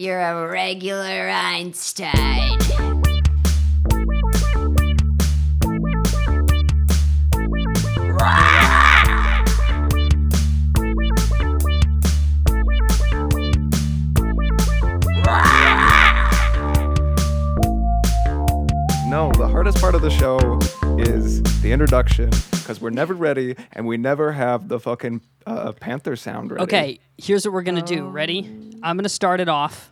You're a regular Einstein. No, the hardest part of the show is the introduction because we're never ready and we never have the fucking uh, Panther sound ready. Okay, here's what we're gonna do. Ready? I'm gonna start it off,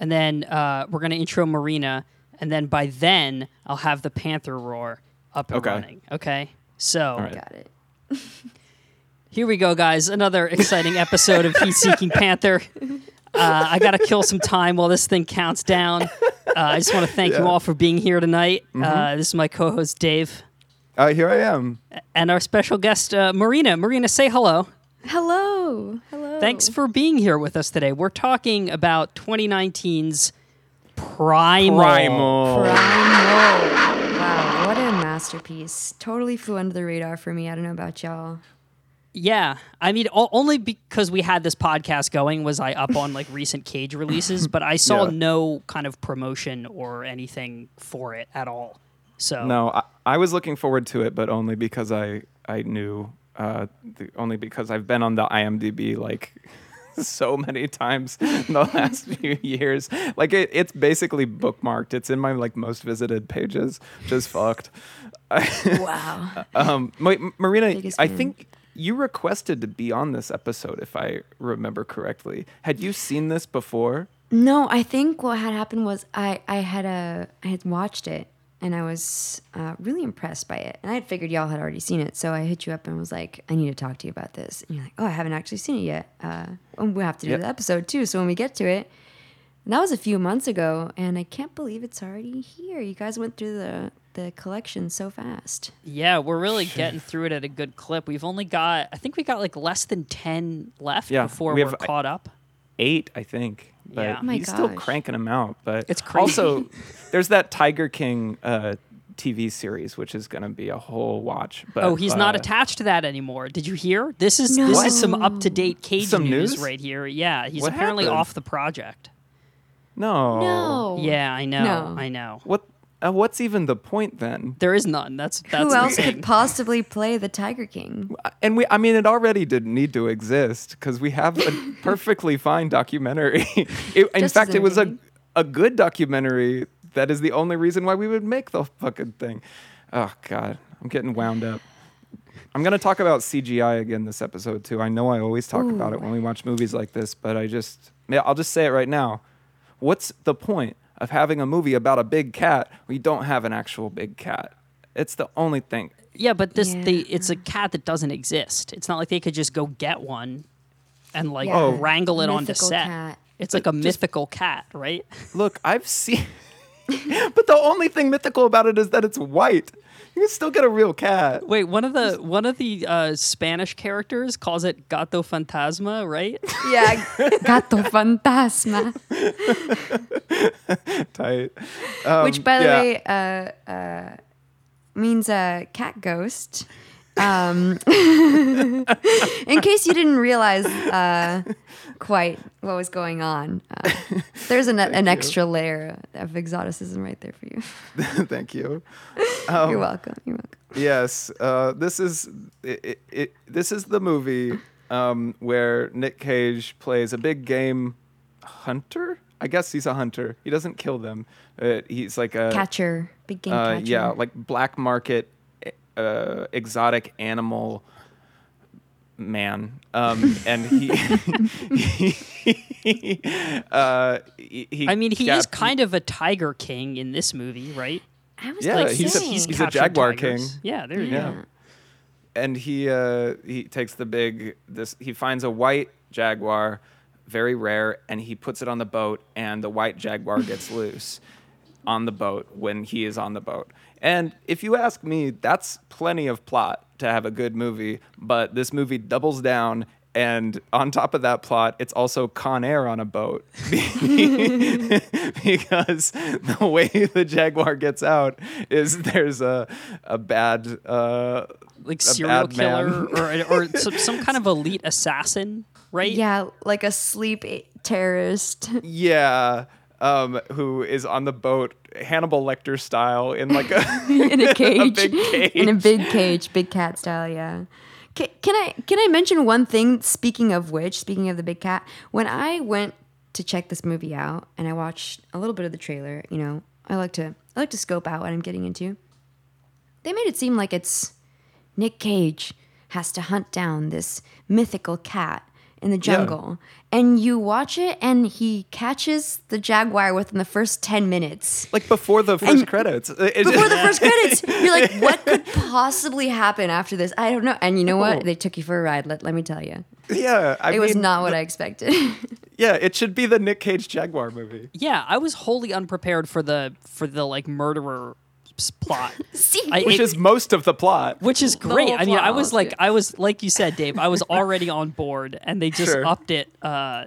and then uh, we're gonna intro Marina, and then by then I'll have the Panther roar up and Okay. running. Okay. So right. Got it. here we go, guys. Another exciting episode of Heat Seeking Panther. Uh, I gotta kill some time while this thing counts down. Uh, I just want to thank you all for being here tonight. Uh, this is my co-host Dave, Uh, here I am. and our special guest uh, Marina. Marina, say hello. Hello. Hello. Thanks for being here with us today. We're talking about 2019's Primal. Primal. Primal. Wow, what a masterpiece. Totally flew under the radar for me. I don't know about y'all. Yeah, I mean, o- only because we had this podcast going was I up on like recent Cage releases, but I saw Yeah. no kind of promotion or anything for it at all. So No, I, I was looking forward to it, but only because I I knew, uh, the, only because I've been on the IMDb like so many times in the last few years. Like it, it's basically bookmarked. It's in my like most visited pages. Just fucked. Wow. Um, Ma- Marina, Biggest I think you requested to be on this episode, if I remember correctly. Had you seen this before? No, I think what had happened was I I had a I had watched it and I was uh, really impressed by it. And I had figured y'all had already seen it, so I hit you up and was like, I need to talk to you about this. And you're like, Oh, I haven't actually seen it yet. Uh, and we have to do Yep. the episode too. So when we get to it, and that was a few months ago, and I can't believe it's already here. You guys went through the the collection so fast. yeah, we're really getting through it at a good clip. We've only got, I think we got like less than ten left Yeah, before we we are have- caught up. Eight, I think. But Yeah. Oh my he's still cranking them out. But It's crazy. Also, there's that Tiger King uh, TV series, which is going to be a whole watch. But Oh, he's not uh, attached to that anymore. Did you hear? This is this is some up to date Cage Some news, news? right here. Yeah, he's What apparently happened? off the project. No. No. Yeah, I know. No. I know. What? Uh, what's even the point then? There is none. That's that's Who else thing. could possibly play the Tiger King? And we, I mean, it already didn't need to exist because we have a perfectly fine documentary. It- in fact, it was a, a good documentary. That is the only reason why we would make the fucking thing. Oh, God. I'm getting wound up. I'm going to talk about CGI again this episode, too. I know I always talk about it when we watch movies like this, but I just, I'll just say it right now. What's the point of having a movie about a big cat we don't have an actual big cat? It's the only thing. Yeah, but this Yeah. they it's a cat that doesn't exist. It's not like they could just go get one and like Yeah. Oh. wrangle it onto set. cat. It's like a mythical cat, right? Look, I've seen, but the only thing mythical about it is that it's white. You can still get a real cat. Wait, one of the one of the uh, Spanish characters calls it gato fantasma, right? Yeah, Gato Fantasma. Tight. Which, by the yeah. way, uh, uh, means a cat ghost. Um, in case you didn't realize uh, quite what was going on, uh, there's an, an extra layer of exoticism right there for you. Thank you. You're welcome. You're welcome. Yes, uh, this is it, it, it, This is the movie um, where Nick Cage plays a big game hunter. I guess he's a hunter. He doesn't kill them. Uh, he's like a Catcher, big game uh, catcher. yeah, like black market uh, exotic animal man. Um, and he, he, uh, he, he I mean, he yeah, is kind of a tiger king in this movie, right? I was Yeah, like, he's a- saying. he's a jaguar tigers. king. Yeah, there you Yeah. go. and he uh, he takes the big this he finds a white jaguar very rare and he puts it on the boat and the white jaguar gets loose on the boat when he is on the boat and if you ask me that's plenty of plot to have a good movie but this movie doubles down and on top of that plot, it's also Con Air on a boat because the way the Jaguar gets out is there's a a bad uh, Like a serial bad man. killer or or some, some kind of elite assassin, right? Yeah, like a sleep terrorist. Yeah. Um, who is on the boat, Hannibal Lecter style, in like a in a cage, big in a big cage, big cat style. Yeah. Can, can I can I mention one thing? Speaking of which, speaking of the big cat, when I went to check this movie out and I watched a little bit of the trailer, you know, I like to I like to scope out what I'm getting into. They made it seem like it's Nick Cage has to hunt down this mythical cat in the jungle. And you watch it and he catches the jaguar within the first 10 minutes like before the first credits. It- it- before the first credits. You're like, what could possibly happen after this? I don't know. And you know what? They took you for a ride. Let, let me tell you, yeah, I it was not what I expected. Yeah, it should be the Nick Cage Jaguar movie. Yeah, I was wholly unprepared for the for the like murderer s- plot. See, I- Which it- is most of the plot. which is great. I mean, I was like. I was like you said, Dave. I was already on board, and they just Sure. upped it. Uh,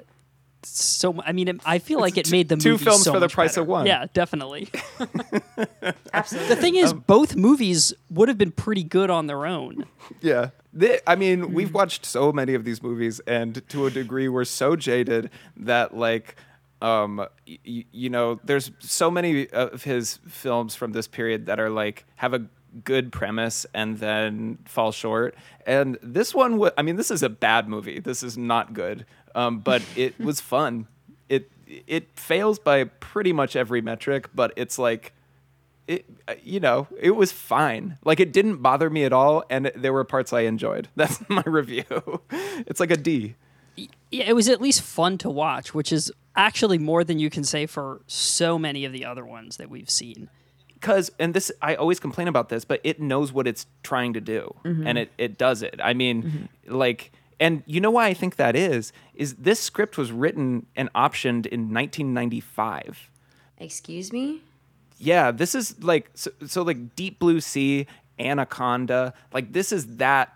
so I mean, it, I feel like it made the two movie films so for the much price of one. Yeah, definitely. absolutely. The thing is, both movies would have been pretty good on their own. Yeah. Thi- I mean, Hmm. we've watched so many of these movies, and to a degree, we're so jaded that, like, um, y- you know, there's so many of his films from this period that are like have a good premise and then fall short. And this one, wa- I mean, this is a bad movie. This is not good, um, but it was fun. It it fails by pretty much every metric, but it's like it, uh, you know, it was fine. Like it didn't bother me at all, and there were parts I enjoyed. That's my review. It's like a D. Yeah, it was at least fun to watch, which is actually more than you can say for so many of the other ones that we've seen. Because, and this, I always complain about this, but it knows what it's trying to do, mm-hmm. and it it does it. I mean, mm-hmm. like, and you know why I think that is? Is this script was written and optioned in 1995. Excuse me? Yeah, this is like so, so like Deep Blue Sea, Anaconda. Like this is that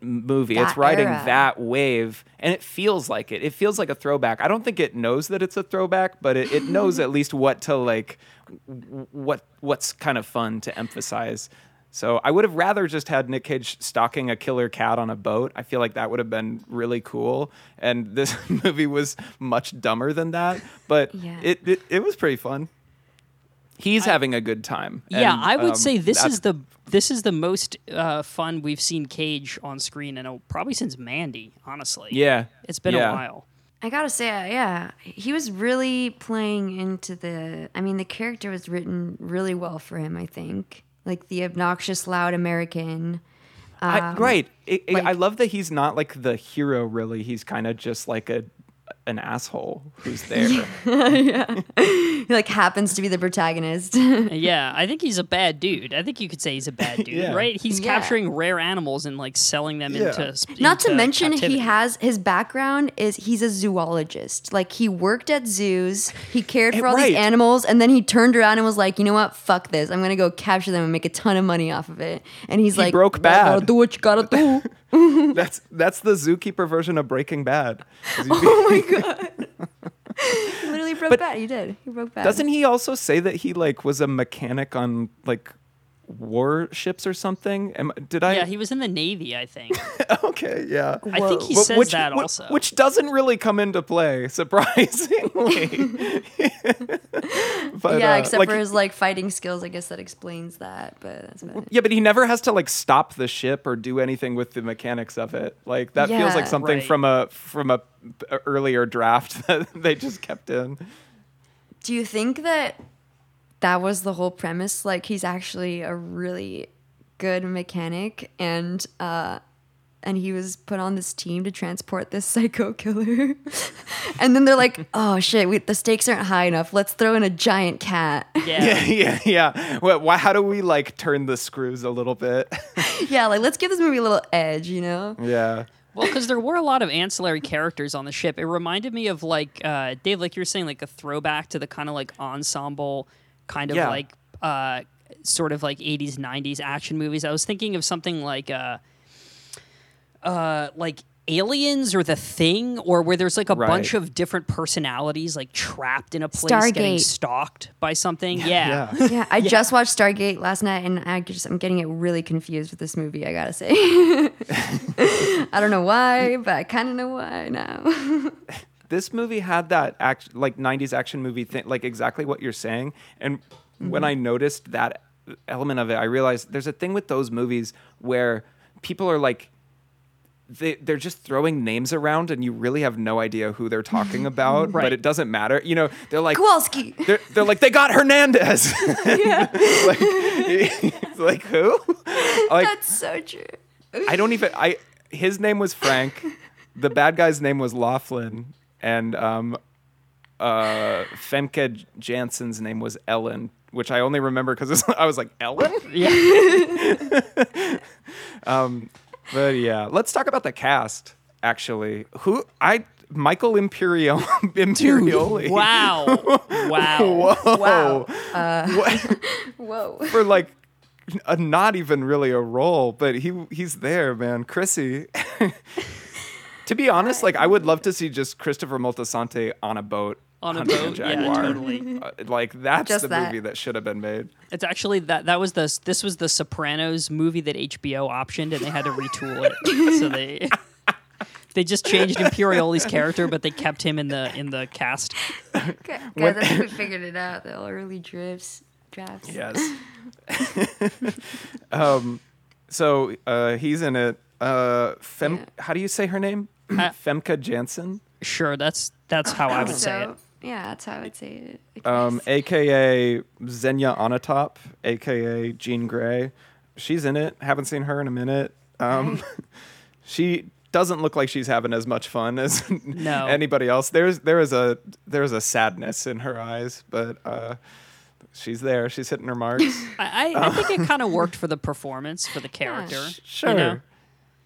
movie. it's riding era. that wave, and it feels like it. It feels like a throwback. I don't think it knows that it's a throwback, but it, it knows at least what to like, what what's kind of fun to emphasize. So I would have rather just had Nick Cage stalking a killer cat on a boat. I feel like that would have been really cool. And this movie was much dumber than that, but Yeah. it, it it was pretty fun. He's having a good time. yeah, and, I would um, say this is the this is the most uh, fun we've seen Cage on screen in a, probably since Mandy. Honestly, yeah. it's been yeah. a while. I gotta say, uh, yeah, he was really playing into the. I mean, the character was written really well for him. I think, like the obnoxious, loud American. I, right. It- it- like- I love that he's not like the hero. Really, he's kind of just like a an asshole who's there. He like happens to be the protagonist. Yeah, I think he's a bad dude. I think you could say he's a bad dude, Yeah. right? He's Yeah. capturing rare animals and like selling them Yeah. into. sp- Not to mention, captivity. he has his background is he's a zoologist. Like he worked at zoos, he cared eh, for all Right. these animals, and then he turned around and was like, you know what, fuck this, I'm gonna go capture them and make a ton of money off of it. And he's He like, broke "You gotta bad." do what you gotta do. that's that's the zookeeper version of Breaking Bad. oh my god. he literally broke But- bad. He did. He broke bad. Doesn't he also say that he like was a mechanic on like warships or something? Am, did I? Yeah, he was in the navy, I think. okay, yeah. I think he says which, that wh- also. which doesn't really come into play, surprisingly. but, yeah, uh, except like, for his like fighting skills. I guess that explains that. But that's about it. Yeah, but he never has to like stop the ship or do anything with the mechanics of it. Like that feels like something Right. from a from a a earlier draft that they just kept in. Do you think that that was the whole premise? Like he's actually a really good mechanic, and uh, and he was put on this team to transport this psycho killer. and then they're like, "Oh shit, we, the stakes aren't high enough. Let's throw in a giant cat." yeah. Yeah, yeah, yeah. Well, why, how do we like turn the screws a little bit? yeah, like let's give this movie a little edge, you know? yeah. Well, because there were a lot of ancillary characters on the ship. It reminded me of like uh, Dave, like you were saying, like a throwback to the kind of like ensemble, kind of Yeah. like uh, sort of like '80s, '90s action movies. I was thinking of something like uh, uh, like aliens or the thing or where there's like a Right. bunch of different personalities like trapped in a place getting stalked by something. Yeah. Yeah. Yeah, I just watched Stargate last night, and I just I'm getting it really confused with this movie. I gotta say, I don't know why, but I kind of know why now. This movie had that act like 90s action movie thing like exactly what you're saying and when mm-hmm. i noticed that element of it i realized there's a thing with those movies where people are like they, they're just throwing names around and you really have no idea who they're talking about Right. but it doesn't matter you know they're like Kowalski. they're, they're like they got hernandez yeah. like, like who like That's so true. I don't even. I his name was Frank. The bad guy's name was Laughlin, and um, uh, Femke Janssen's name was Ellen, which I only remember because I was like Ellen. Yeah. But yeah, let's talk about the cast. Actually, who I Michael Imperio Imperioli. Wow. Wow. Whoa. Wow. What- Whoa. for like a, not even really a role, but he he's there, man. Chrissy. To be honest, like I would love to see just Christopher Moltisanti on a boat. On a boat, yeah, jaguar. totally. Uh, like that's Just the that. movie that should have been made. It's actually that that was the this was the Sopranos movie that HBO optioned and they had to retool it. so they they just changed Imperioli's character, but they kept him in the in the cast. Okay, guys, I think we figured it out. The early drifts, drafts. Yes. um, so uh, he's in it. Uh, Fem. Yeah. How do you say her name? Uh, Femke Janssen. Sure, that's that's how I would say it. Yeah, that's how I would say it. Um, aka Xenia Onatop, aka Jean Grey. She's in it. Haven't seen her in a minute. Um, she doesn't look like she's having as much fun as No. anybody else. There's there is a there is a sadness in her eyes, but uh, she's there. She's hitting her marks. I, I, I think it kind of worked for the performance, for the character. Sh- Sure. You know?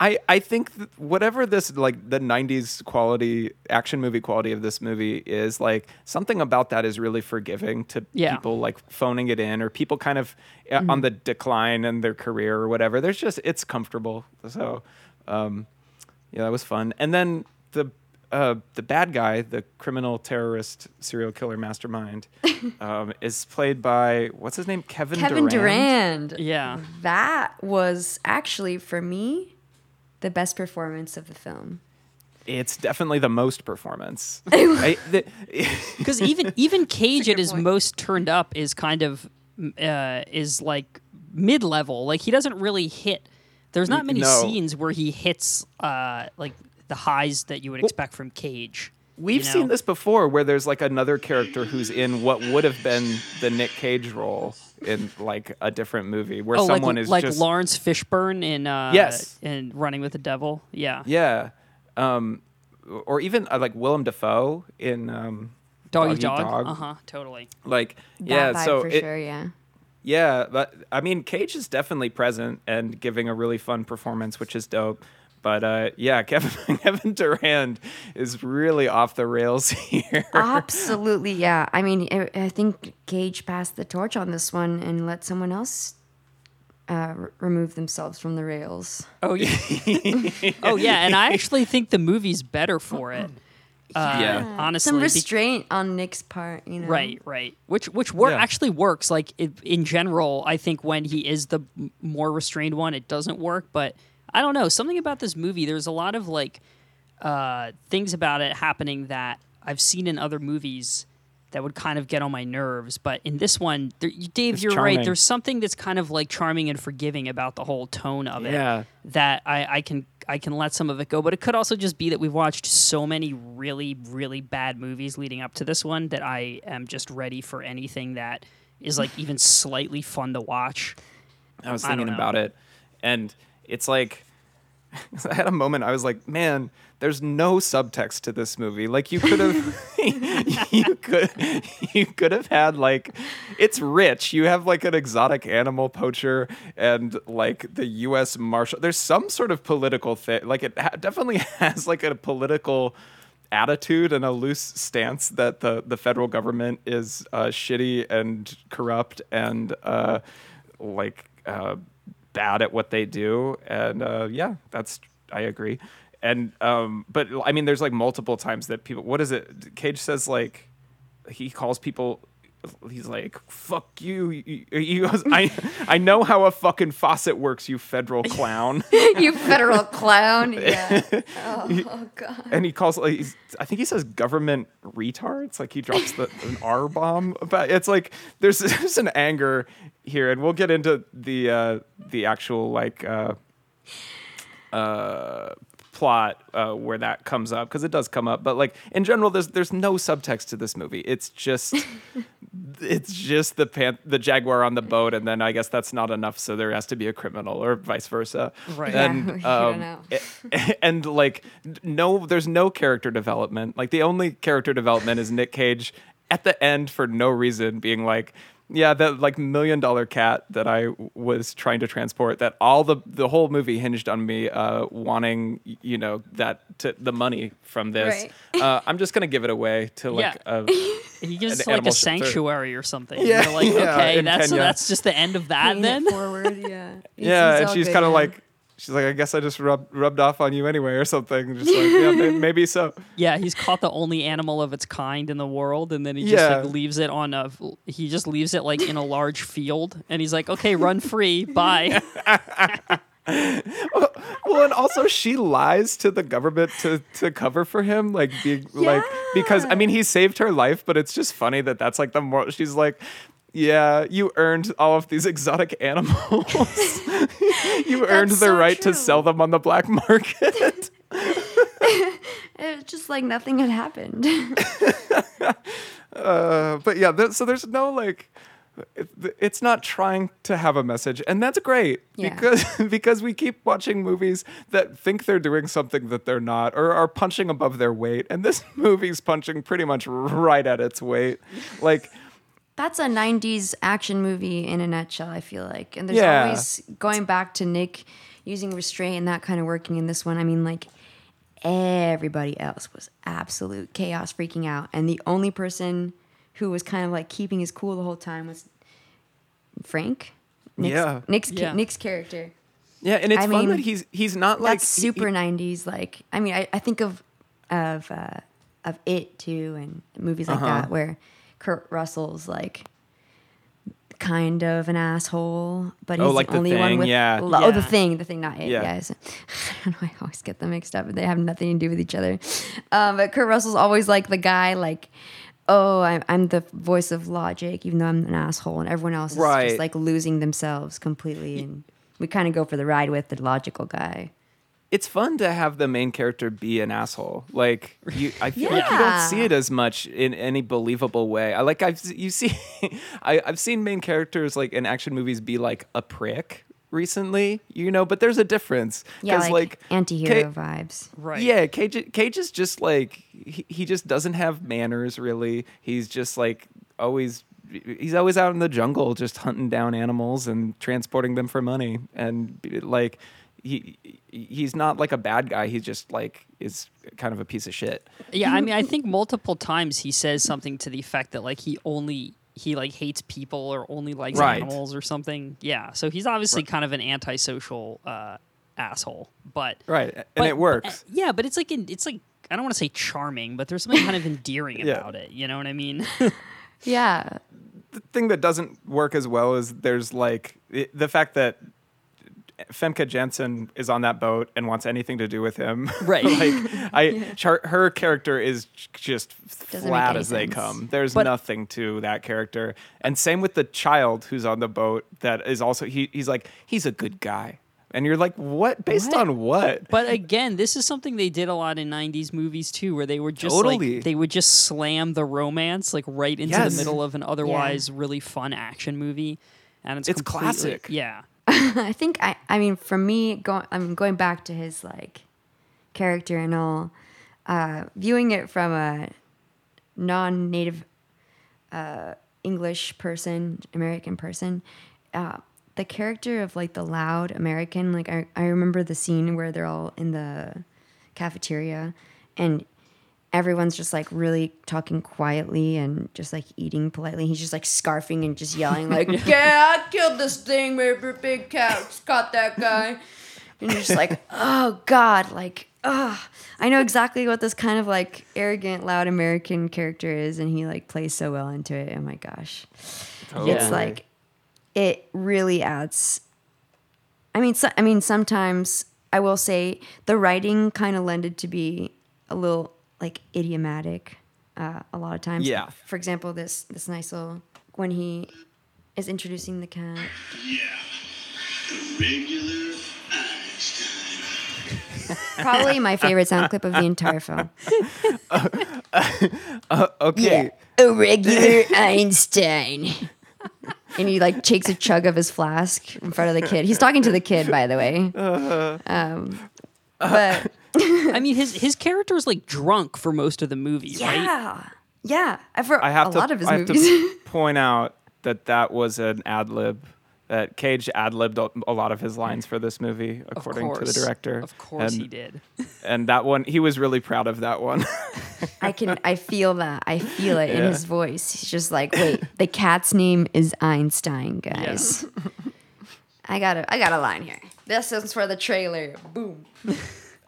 I, I think th- whatever this like the 90s quality action movie quality of this movie is like something about that is really forgiving to Yeah. people like phoning it in or people kind of uh, on the decline in their career or whatever there's just it's comfortable so um, yeah that was fun and then the uh, the bad guy the criminal terrorist serial killer mastermind um, is played by what's his name Kevin Kevin Durand. Durand. Yeah. That was actually for me the best performance of the film. It's definitely the most performance. Because even even Cage at his point. most turned up is kind of uh, is like mid level. Like he doesn't really hit. There's not many No. scenes where he hits uh, like the highs that you would expect from Cage. we've you know? seen this before, where there's like another character who's in what would have been the Nick Cage role in like a different movie, where Oh, someone like is like just Laurence Fishburne in uh, Yes. in Running with the Devil. Yeah, yeah, um, or even uh, like Willem Dafoe in um, Doggy Doggy Dog. Dog. Uh huh. Totally. like That yeah. vibe So for it, sure, yeah. Yeah, but I mean, Cage is definitely present and giving a really fun performance, which is dope. But uh, yeah, Kevin Kevin Durand is really off the rails here. Absolutely, yeah. I mean, I, I think Cage passed the torch on this one and let someone else uh, r- remove themselves from the rails. Oh yeah. oh yeah, and I actually think the movie's better for it. Uh, Yeah. honestly, Some be- restraint on Nick's part, you know. Right, right. Which which wor- Yeah. actually works. Like it, in general, I think when he is the m- more restrained one, it doesn't work. But I don't know something about this movie. There's a lot of like uh, things about it happening that I've seen in other movies that would kind of get on my nerves. But in this one, there, Dave, It's you're charming. right. There's something that's kind of like charming and forgiving about the whole tone of it Yeah. that I, I can I can let some of it go. But it could also just be that we've watched so many really really bad movies leading up to this one that I am just ready for anything that is like even slightly fun to watch. I was thinking know. about it, and it's like I had a moment. I was like, man, there's no subtext to this movie. Like you could have, you could, you could have had like, it's rich. You have like an exotic animal poacher and like the U.S. Marshal. There's some sort of political thing. Like it ha- definitely has like a political attitude and a loose stance that the the federal government is uh, shitty and corrupt and uh, like uh, bad at what they do. And uh, yeah, that's I agree. and um, but I mean, there's like multiple times that people. What is it? Cage says like he calls people. He's like, "Fuck you." He he goes, "I I know how a fucking faucet works, you federal clown." you federal clown. Yeah. Oh, oh god. and he calls like he's, I think he says government retards. Like he drops the an R bomb But It's like there's there's an anger here, and we'll get into the uh, the actual like uh, uh, plot uh, where that comes up because it does come up. But like in general, there's there's no subtext to this movie. It's just it's just the pan- the jaguar on the boat, and then I guess that's not enough, so there has to be a criminal or vice versa. Right. Yeah, And don't um, know. and like no, there's no character development. Like the only character development is Nick Cage at the end for no reason, being like. Yeah, that like million dollar cat that I was trying to transport. That all the the whole movie hinged on me uh, wanting, you know, that to, the money from this. Uh, I'm just gonna give it away to like Yeah. a, He gives An like a shelter. sanctuary or something. Yeah, You're like, yeah, okay, that's so Kenya. that's just the end of that Paying then. forward. Yeah. yeah, and she's kind of like, she's like, I guess I just rubbed rubbed off on you anyway or something. Just like, yeah, may- maybe so. Yeah, he's caught the only animal of its kind in the world, and then he just Yeah. like leaves it on a. He just leaves it like in a large field, and he's like, "Okay, run free, bye." Well, and also she lies to the government to to cover for him, like being like because I mean he saved her life, but it's just funny that that's like the more she's like. Yeah, you earned all of these exotic animals. you earned the so right true. to sell them on the black market. It's just like nothing had happened. Uh, but yeah, there, so there's no like, it, it's not trying to have a message, and that's great Yeah. because because we keep watching movies that think they're doing something that they're not, or are punching above their weight, and this movie's punching pretty much right at its weight. Like, That's a 90s action movie in a nutshell, I feel like. And there's Yeah. always going back to Nick using restraint and that kind of working in this one. I mean, like, everybody else was absolute chaos freaking out. And the only person who was kind of like keeping his cool the whole time was Frank. Nick's, Yeah. Nick's, Yeah. Nick's character. yeah, and it's I fun mean, that he's he's not like super he- 90s. Like, I mean, I, I think of, of, uh, of It too and movies like Uh-huh. that where Kurt Russell's like kind of an asshole, but he's Oh, like the The only one with yeah. lo- oh the thing, the thing, not it. Yeah. Yeah, it's- I don't know. I always get them mixed up, but they have nothing to do with each other. Um, but Kurt Russell's always like the guy, like, oh, I'm, I'm the voice of logic, even though I'm an asshole, and everyone else is Right. just like losing themselves completely, and we kind of go for the ride with the logical guy. It's fun to have the main character be an asshole. Like you, I feel like you don't see it as much in any believable way. I like I've you see, I, I've seen main characters like in action movies be like a prick recently, you know. But there's a difference Yeah, 'Cause, like, anti-hero Ca- vibes. right. Yeah, Cage, Cage is just like he, he just doesn't have manners really. He's just like always he's always out in the jungle just hunting down animals and transporting them for money and like he he's not like a bad guy. He just like is kind of a piece of shit. Yeah, I mean, I think multiple times he says something to the effect that like he only he like hates people or only likes Right. animals or something. Yeah, so he's obviously kind of an antisocial uh, asshole, but Right. And but- it works. uh, yeah, but it's like in, it's like I don't want to say charming, but there's something kind of endearing Yeah. about it. You know what I mean? Yeah, the thing that doesn't work as well is there's like it, the fact that Femke Janssen is on that boat and wants anything to do with him. Right. like I, her, her character is just Doesn't flat make any as they come. There's But- nothing to that character. And same with the child who's on the boat. That is also he, he's like he's a good guy. And you're like, what? Based What? on what? But again, this is something they did a lot in '90s movies too, where they would just Totally. like they would just slam the romance like right into Yes. the middle of an otherwise really fun action movie, and it's It's classic. Yeah, I think I. I mean, for me, going. I'm going back to his like character and all. Uh, viewing it from a non-native uh, English person, American person, uh, the character of like the loud American. Like I, I remember the scene where they're all in the cafeteria, and everyone's just like really talking quietly and just like eating politely. He's just like scarfing and just yelling like, "Yeah, I killed this thing, baby, big cat, caught that guy." And you're just like, "Oh God!" Like I know exactly what this kind of like arrogant, loud American character is, and he like plays so well into it. Oh my gosh, Totally. it's like it really adds. I mean, so, I mean, sometimes I will say the writing kind of lended to be a little like idiomatic. Uh, a lot of times, Yeah. For example, this this nice little when he is introducing the cat. Yeah. The regular Einstein. Probably my favorite sound clip of the entire film. okay. a regular Einstein. And he like takes a chug of his flask in front of the kid. He's talking to the kid, by the way. Um, but I mean, his his character is like drunk for most of the movie, right? yeah, yeah. For I have a to. lot of his I have movies. to point out that that was an ad lib. That Cage ad libbed a a lot of his lines for this movie, according to the director. Of course and, he did. And that one, he was really proud of that one. I can, I feel that. I feel it in his voice. He's just like, wait, the cat's name is Einstein, guys. I got a, I got a line here. This is for the trailer. Boom.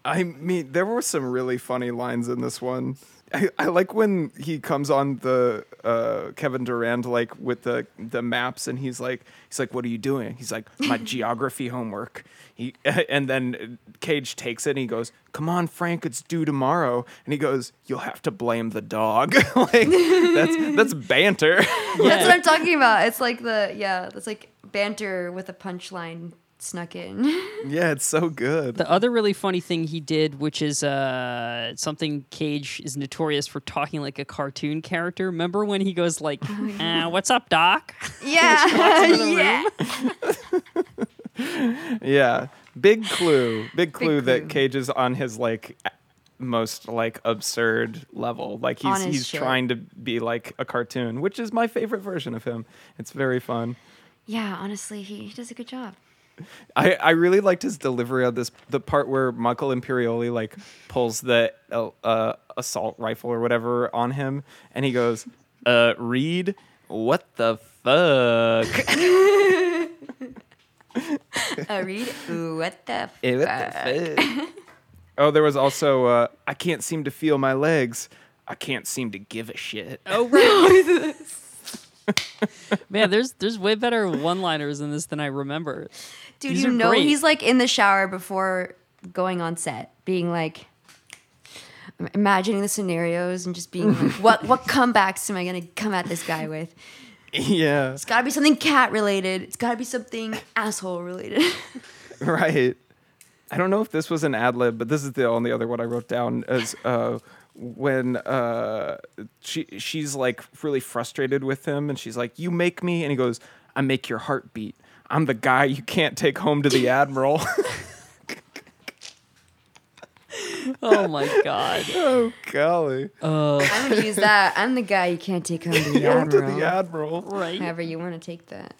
I mean, there were some really funny lines in this one. I, I like when he comes on the uh, Kevin Durand like with the the maps and he's like he's like what are you doing? He's like my geography homework. He and then Cage takes it and he goes, "Come on, Frank, it's due tomorrow." And he goes, "You'll have to blame the dog." like that's that's banter. That's what I'm talking about. It's like the yeah, that's like banter with a punchline snuck in. yeah, it's so good. The other really funny thing he did, which is uh, something Cage is notorious for talking like a cartoon character. Remember when he goes like, uh, "What's up, Doc?" Yeah, yeah. Yeah, big clue, big clue clue. that Cage is on his like most like absurd level. Like he's he's shit. trying to be like a cartoon, which is my favorite version of him. It's very fun. Yeah, honestly, he, he does a good job. I, I really liked his delivery of this the part where Michael Imperioli like pulls the uh, uh, assault rifle or whatever on him and he goes, "Uh, Reed, what the fuck?" Uh, read. Ooh, what the? Eh, what the fuck? oh, there was also uh, I can't seem to feel my legs. I can't seem to give a shit. Oh right. Man, there's there's way better one-liners in this than I remember. Dude, These you know great. he's like in the shower before going on set, being like imagining the scenarios and just being like, what what comebacks am I gonna come at this guy with? yeah, It's gotta be something cat related. It's gotta be something asshole related. right. I don't know if this was an ad lib, but this is the only other one I wrote down as uh, when uh, she she's like really frustrated with him, and she's like, "You make me," and he goes, "I make your heart beat. I'm the guy you can't take home to the admiral." Oh my god. oh golly, Uh, I'm gonna use that. I'm the guy you can't take home to the home to admiral. the admiral. right. However you want to take that.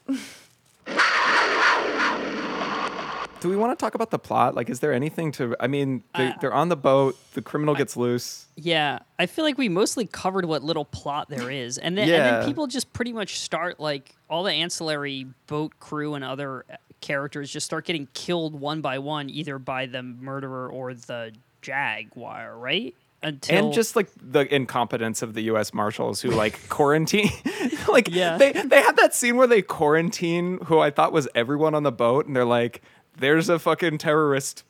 Do we want to talk about the plot? Like, is there anything to? I mean, they, Uh, they're on the boat. The criminal gets loose. Yeah, I feel like we mostly covered what little plot there is, and then and then people just pretty much start like all the ancillary boat crew and other uh, characters just start getting killed one by one, either by the murderer or the jaguar, right? Until and just like the incompetence of the U.S. Marshals who like quarantine, like Yeah. they they had that scene where they quarantine who I thought was everyone on the boat, and they're like, "There's a fucking terrorist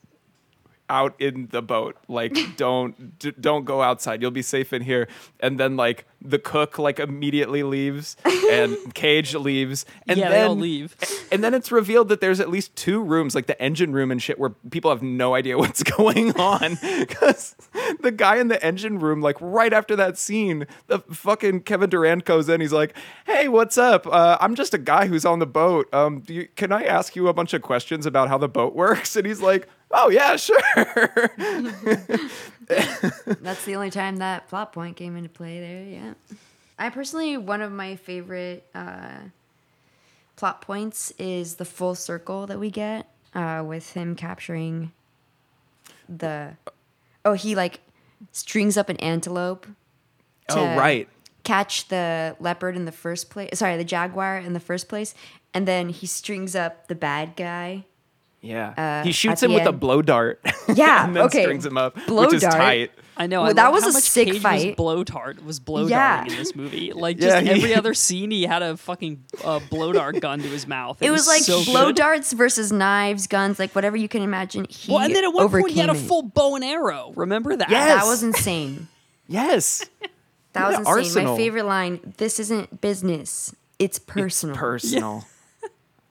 out in the boat. Like, don't d- don't go outside. You'll be safe in here." And then like the cook like immediately leaves, and Cage leaves, and yeah, then they all leave. and then it's revealed that there's at least two rooms, like the engine room and shit, where people have no idea what's going on. Because the guy in the engine room, like right after that scene, the fucking Kevin Durand goes in. He's like, "Hey, what's up? Uh, I'm just a guy who's on the boat. Um, do you, can I ask you a bunch of questions about how the boat works?" And he's like, "Oh yeah, sure." That's the only time that plot point came into play there, yeah. I personally, one of my favorite uh, plot points is the full circle that we get uh, with him capturing the. Oh, he like strings up an antelope. oh right. Catch the leopard in the first place. Sorry, the jaguar in the first place. And then he strings up the bad guy Yeah. he shoots him with a blow dart. Yeah, and then okay. strings him up, Blow which is dart. tight. I know. Well, I that was how a much sick Cage fight. Was blow dart was blow Yeah. darting in this movie. Like Yeah, just he- every other scene, he had a fucking uh, blow dart gun to his mouth. It was like so blow good. darts versus knives, guns, like whatever you can imagine. He Well, and then at one point he had a full bow and arrow. Remember that? Yes. That was insane. Yes. That was insane. arsenal. My favorite line: "This isn't business; it's personal." Personal.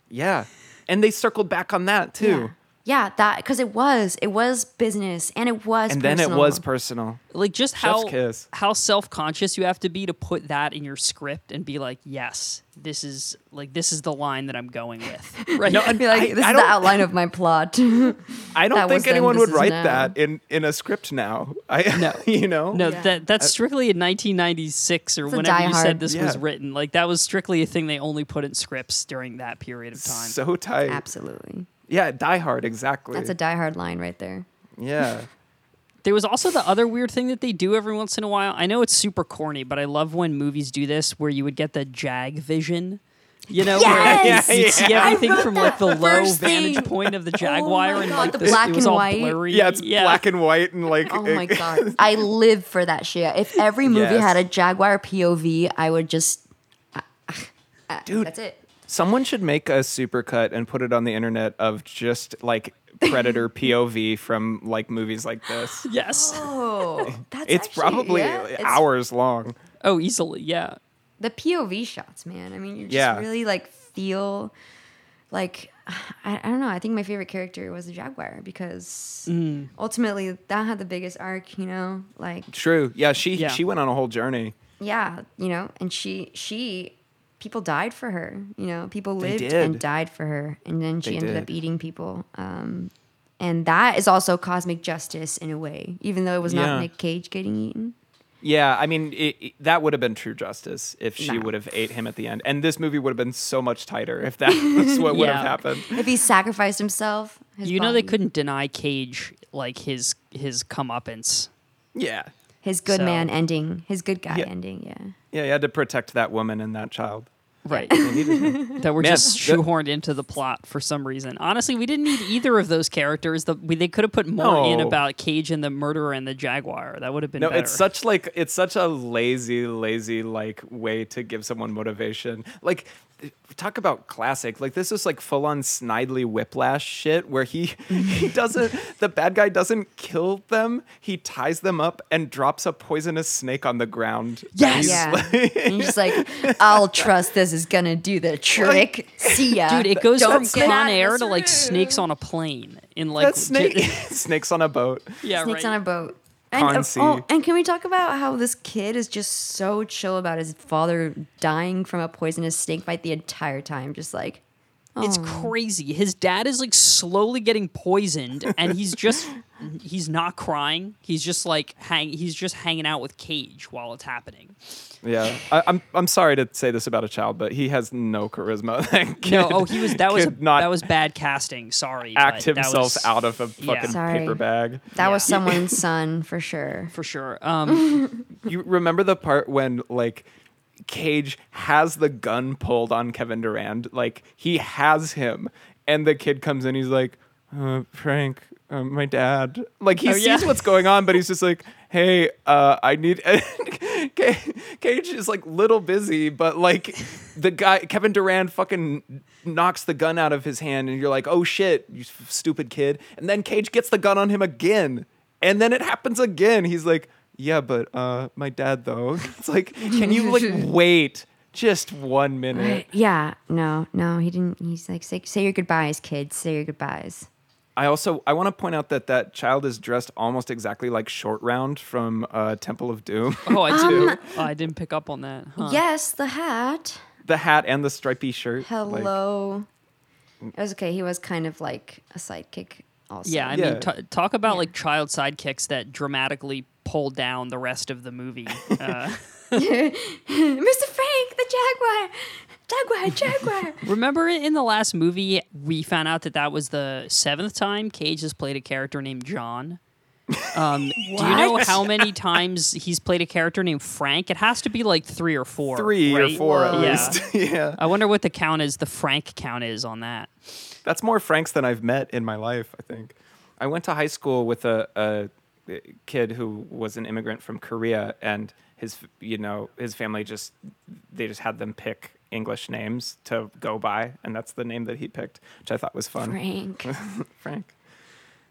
yeah. And they circled back on that too. Yeah, yeah that because it was it was business and it was And then it was personal. like just how kiss. how self conscious you have to be to put that in your script and be like, yes, this is like this is the line that I'm going with. Right? No, I'd Be like, I- this I is the outline of my plot. I don't think anyone this would write now. that in in a script now. I No. you know. No, Yeah. that that's strictly in 1996 or It's whenever you Hard. said this was written. Like that was strictly a thing they only put in scripts during that period of time. So tight. Absolutely, Yeah, Die Hard exactly. that's a Die Hard line right there. yeah. There was also the other weird thing that they do every once in a while. I know it's super corny, but I love when movies do this where you would get the jag vision. You know, Yes! where you'd see Yeah. everything I wrote from like the low first vantage thing. point of the Oh Jaguar my and God, like the this- black it was and all white. blurry. Yeah, it's black and white and like Oh my god, I live for that shit. If every movie Yes. had a Jaguar POV, I would just. Dude. that's it. Someone should make a supercut and put it on the internet of just like Predator POV from like movies like this. Yes. Oh, that's It's actually- probably yeah, it's- hours long. Oh, easily. Yeah. the POV shots, man. I mean, you just Yeah. really like feel like I, I don't know. I think my favorite character was the Jaguar because Mm. ultimately that had the biggest arc. You know, like True. Yeah, she Yeah. she went on a whole journey. yeah, you know, and she she people died for her. You know, people lived and died for her, and then she They ended did. up eating people. Um, and that is also cosmic justice in a way, even though it was Yeah. not Nick Cage getting eaten. Yeah, I mean it, it- that would have been true justice if she No. would have ate him at the end, and this movie would have been so much tighter if that was what would have happened. If he sacrificed himself, his you know they couldn't deny Cage like his his comeuppance. Yeah, his good So- man ending, his good guy Yeah. ending. Yeah. yeah, you had to protect that woman and that child. Right. They needed him. that were Man, just the- shoehorned into the plot for some reason. Honestly, we didn't need either of those characters. The, we, they could have put more in about Cage and the murderer and the Jaguar. That would have been No, better. it's such like it's such a lazy, lazy like way to give someone motivation. Like talk about classic. Like this is like full on Snidely whiplash shit where he he doesn't the bad guy doesn't kill them. He ties them up and drops a poisonous snake on the ground. Yes! He's Yeah. like- and you're just like, I'll trust this is gonna do the trick. See ya. Dude, it goes Don't from get out Con of Air this to like room. snakes on a plane in like that snake snakes on a boat. yeah, Snakes right. on a boat. And, Con oh, C. oh, and can we talk about how this kid is just so chill about his father dying from a poisonous snake bite the entire time? Just like, It's Oh. crazy. His dad is like slowly getting poisoned, and he's just he's not crying. He's just like hang. He's just hanging out with Cage while it's happening. Yeah, I, I'm I'm sorry to say this about a child, but he has no charisma. That kid No, oh, he was that was could not that was bad casting. Sorry, act but that himself was- out of a fucking Sorry. paper bag. that was someone's son for sure. for sure. Um, You remember the part when like Cage has the gun pulled on Kevin Durand, like he has him, and the kid comes in, he's like, uh, Frank, uh, my dad. Like he Oh, sees yeah. what's going on, but he's just like, hey, uh, I need. Cage is like little busy, but like the guy Kevin Durand fucking knocks the gun out of his hand, and you're like, oh shit, you stupid kid. And then Cage gets the gun on him again, and then it happens again. He's like, yeah, but uh, my dad though. It's like, can you like wait just one minute? Right. Yeah. No, no, he didn't. He's like, say, say your goodbyes, kids. Say your goodbyes. I also I want to point out that that child is dressed almost exactly like Short Round from uh, Temple of Doom. oh, I do. Um, oh, I didn't pick up on that. Huh. Yes, the hat. the hat and the stripy shirt. like- Hello. it was okay. He was kind of like a sidekick also. Yeah, I Yeah. mean, t- talk about Yeah. like child sidekicks that dramatically pull down the rest of the movie. Uh, Mr. Frank, the Jaguar. Jaguar, Jaguar. remember in the last movie, we found out that that was the seventh time Cage has played a character named John. Um, do you know how many times he's played a character named Frank? It has to be like three or four. Three or four at Yeah. least. yeah. I wonder what the count is. The Frank count is on that. That's more Franks than I've met in my life, I think. I went to high school with a, a kid who was an immigrant from Korea and his you know, his family just they just had them pick English names to go by and that's the name that he picked, which I thought was fun. Frank. Frank.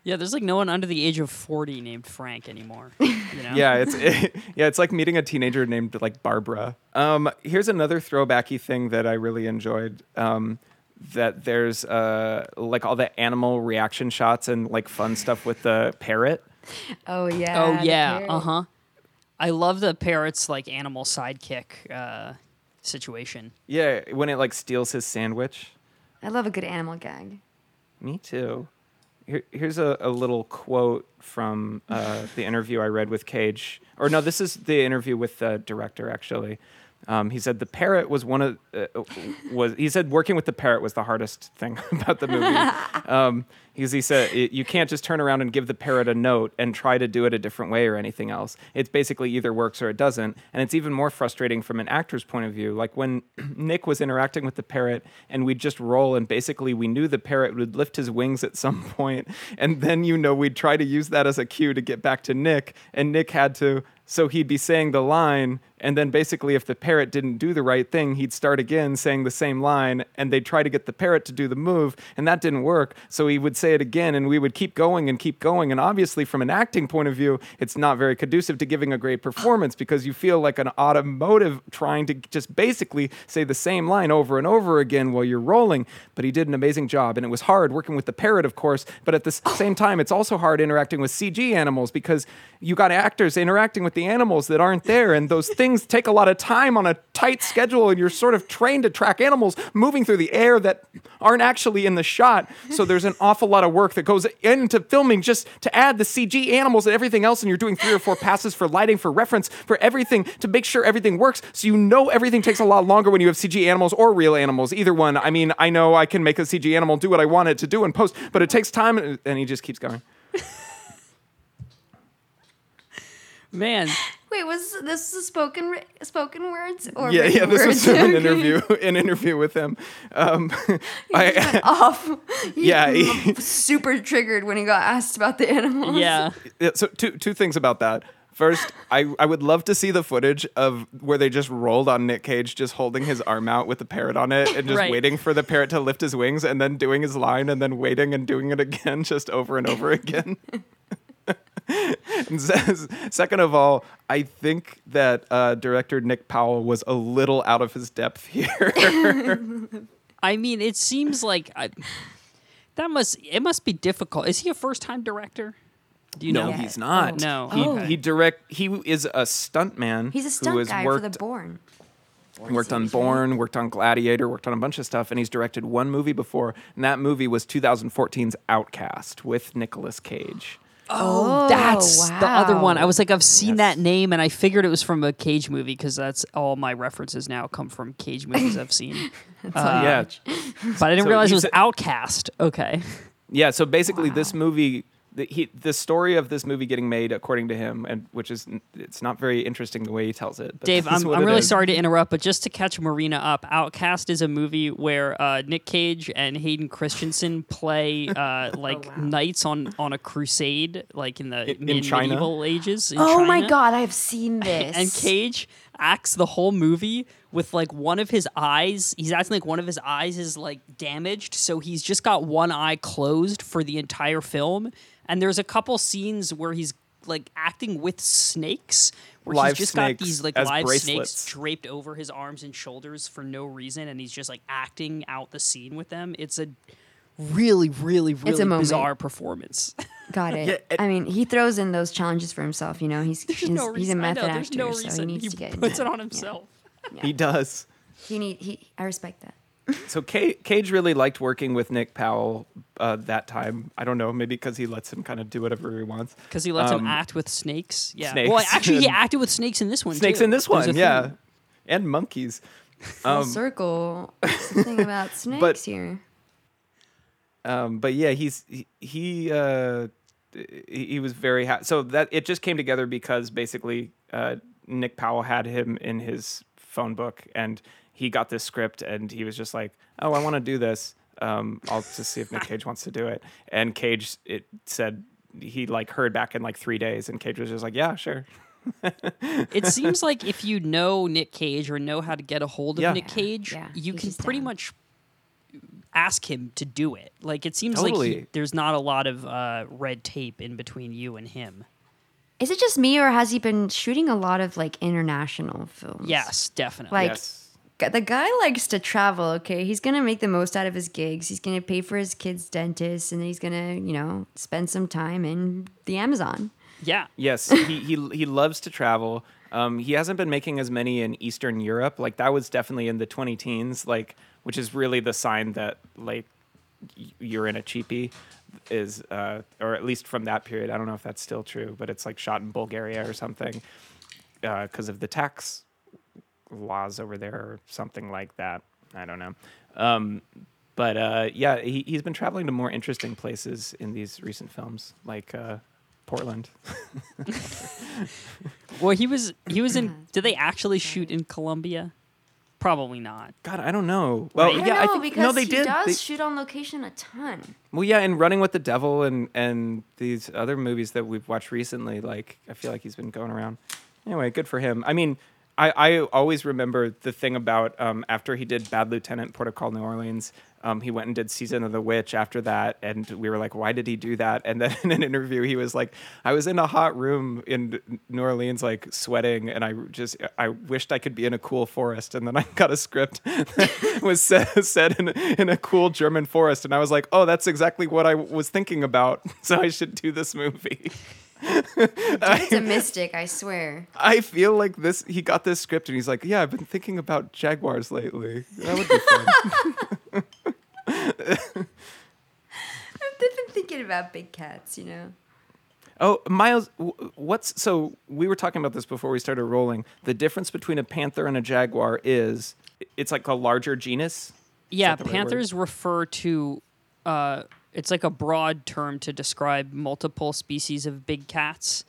Yeah, there's like no one under the age of 40 named Frank anymore. You know? Yeah, it's yeah, it's like meeting a teenager named like Barbara. Um, here's another throwbacky thing that I really enjoyed. Um, that there's uh, like all the animal reaction shots and like fun stuff with the parrot. Oh yeah. Oh yeah. Uh huh. I love the parrot's like animal sidekick uh, situation. Yeah, when it like steals his sandwich. I love a good animal gag. Me too. Here, here's a, a little quote from uh, the interview I read with Cage. Or no, this is the interview with the director actually. Um, he said the parrot was one of uh, was he said working with the parrot was the hardest thing about the movie. um, because he said it, you can't just turn around and give the parrot a note and try to do it a different way or anything else. It's basically either works or it doesn't, and it's even more frustrating from an actor's point of view. Like when Nick was interacting with the parrot, and we'd just roll, and basically we knew the parrot would lift his wings at some point, and then you know we'd try to use that as a cue to get back to Nick, and Nick had to. So he'd be saying the line, and then basically, if the parrot didn't do the right thing, he'd start again saying the same line, and they'd try to get the parrot to do the move, and that didn't work. So he would say it again, and we would keep going and keep going. And obviously, from an acting point of view, it's not very conducive to giving a great performance because you feel like an automotive trying to just basically say the same line over and over again while you're rolling. But he did an amazing job, and it was hard working with the parrot, of course. But at the same time, it's also hard interacting with CG animals because you got actors interacting with the animals that aren't there, and those things take a lot of time on a tight schedule, and you're sort of trained to track animals moving through the air that aren't actually in the shot. So there's an awful lot of work that goes into filming just to add the CG animals and everything else, and you're doing three or four passes for lighting, for reference, for everything to make sure everything works. So you know everything takes a lot longer when you have CG animals or real animals, either one. I mean, I know I can make a CG animal do what I want it to do in post, but it takes time, and and he just keeps going. Man, Wait, was this a spoken spoken words or yeah, yeah. This words? was an Okay. interview, an interview with him. Um, I, Off. He Yeah, he- super triggered when he got asked about the animals. yeah. Yeah, so two two things about that. First, I, I would love to see the footage of where they just rolled on Nick Cage just holding his arm out with the parrot on it and just Right. waiting for the parrot to lift his wings and then doing his line and then waiting and doing it again just over and over again. and says, second of all, I think that uh, director Nick Powell was a little out of his depth here. I mean, it seems like I, that must it must be difficult. Is he a first time director? Do you no, know? he's not. No. he, Oh. he direct. He is a stuntman. He's a who stunt has guy worked for the Bourne. He worked on series, right? Bourne, worked on Gladiator, worked on a bunch of stuff, and he's directed one movie before, and that movie was 2014's Outcast with Nicolas Cage. Oh, That's the other one. I was like, I've seen Yes. that name, and I figured it was from a Cage movie because that's all my references now come from Cage movies I've seen. Uh, yeah, But I didn't So realize it was said- Outcast. Okay. yeah. So basically, this movie, the, he, the story of this movie getting made, according to him, and which is it's not very interesting the way he tells it. but Dave, I'm, I'm it really is. sorry to interrupt, but just to catch Marina up, Outcast is a movie where uh, Nick Cage and Hayden Christensen play uh, like wow. knights on, on a crusade, like in the In- in mid- China? medieval ages. In Oh my god, I've seen this. And Cage acts the whole movie with like one of his eyes. He's acting like one of his eyes is like damaged, so he's just got one eye closed for the entire film. And there's a couple scenes where he's like acting with snakes, where Live he's just got these like live bracelets. snakes draped over his arms and shoulders for no reason, and he's just like acting out the scene with them. It's a really, really, really moment. bizarre performance. Got it. Yeah, it- I mean, he throws in those challenges for himself. You know, he's he's, There's no he's reason. a I method know, actor, no so he needs he to get puts it on Yeah. himself. He does. He need he. I respect that. So Ca- Cage really liked working with Nick Powell uh, that time. I don't know, maybe because he lets him kind of do whatever he wants. Because he lets Um, him act with snakes. Yeah. snakes. Well, actually, he acted with snakes in this one. Snakes too. in this one, yeah, theme. and monkeys. Full Um, circle. Something about snakes here. Um, but yeah, he's he, he uh, he, he was very happy. So that it just came together because basically uh, Nick Powell had him in his phone book and he got this script and he was just like, "Oh, I want to do this. Um, I'll just see if Nick Cage wants to do it." And Cage it said he like heard back in like three days, and Cage was just like, "Yeah, sure." It seems like if you know Nick Cage or know how to get a hold of Yeah. Nick Cage, Yeah, you he's can pretty down. much ask him to do it. Like it seems like he, there's not a lot of uh, red tape in between you and him. Is it just me or has he been shooting a lot of like international films? Yes, definitely. Like yes. G- the guy likes to travel, okay? He's going to make the most out of his gigs. He's going to pay for his kid's dentist and he's going to, you know, spend some time in the Amazon. yeah. Yes, he, he he loves to travel. Um, he hasn't been making as many in Eastern Europe. Like that was definitely in the 20 teens, like which is really the sign that like you're in a cheapie is uh, or at least from that period. I don't know if that's still true, but it's like shot in Bulgaria or something because of the tax laws over there or something like that. I don't know. Um, but uh, yeah, he, he's been traveling to more interesting places in these recent films, like uh, Portland. Well, he was he was in. Did they actually shoot in Colombia? Probably not. God, I don't know. Well, Right. I don't yeah, know, I think because no, they he did. does They- shoot on location a ton. well, yeah, and Running with the Devil and and these other movies that we've watched recently, like I feel like he's been going around. Anyway, good for him. I mean, I I always remember the thing about um, after he did Bad Lieutenant, Port of Call, New Orleans. Um, he went and did Season of the Witch after that, and we were like, "Why did he do that?" And then in an interview, he was like, "I was in a hot room in New Orleans, like sweating, and I just I wished I could be in a cool forest." And then I got a script that was said, in, in a cool German forest, and I was like, "Oh, that's exactly what I was thinking about. So I should do this movie." He's a mystic, I swear. I feel like this. He got this script, and he's like, "Yeah, I've been thinking about jaguars lately. That would be fun." I've been thinking about big cats, you know. Oh, Miles, w- what's so we were talking about this before we started rolling. The difference between a panther and a jaguar is it's like a larger genus. Yeah, that the right panthers refer to. Uh, it's like a broad term to describe multiple species of big cats.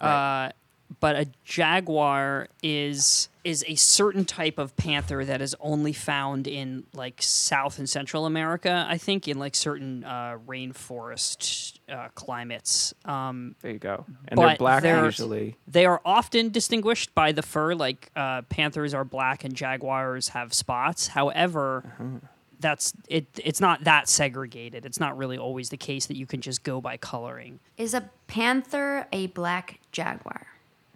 Right. Uh, but a jaguar is is a certain type of panther that is only found in like South and Central America. I think in like certain uh, rainforest uh, climates. Um, There you go. And they're black they're- usually. they are often distinguished by the fur, like uh, panthers are black and jaguars have spots. However, that's it. It's not that segregated. It's not really always the case that you can just go by coloring. Is a panther a black jaguar?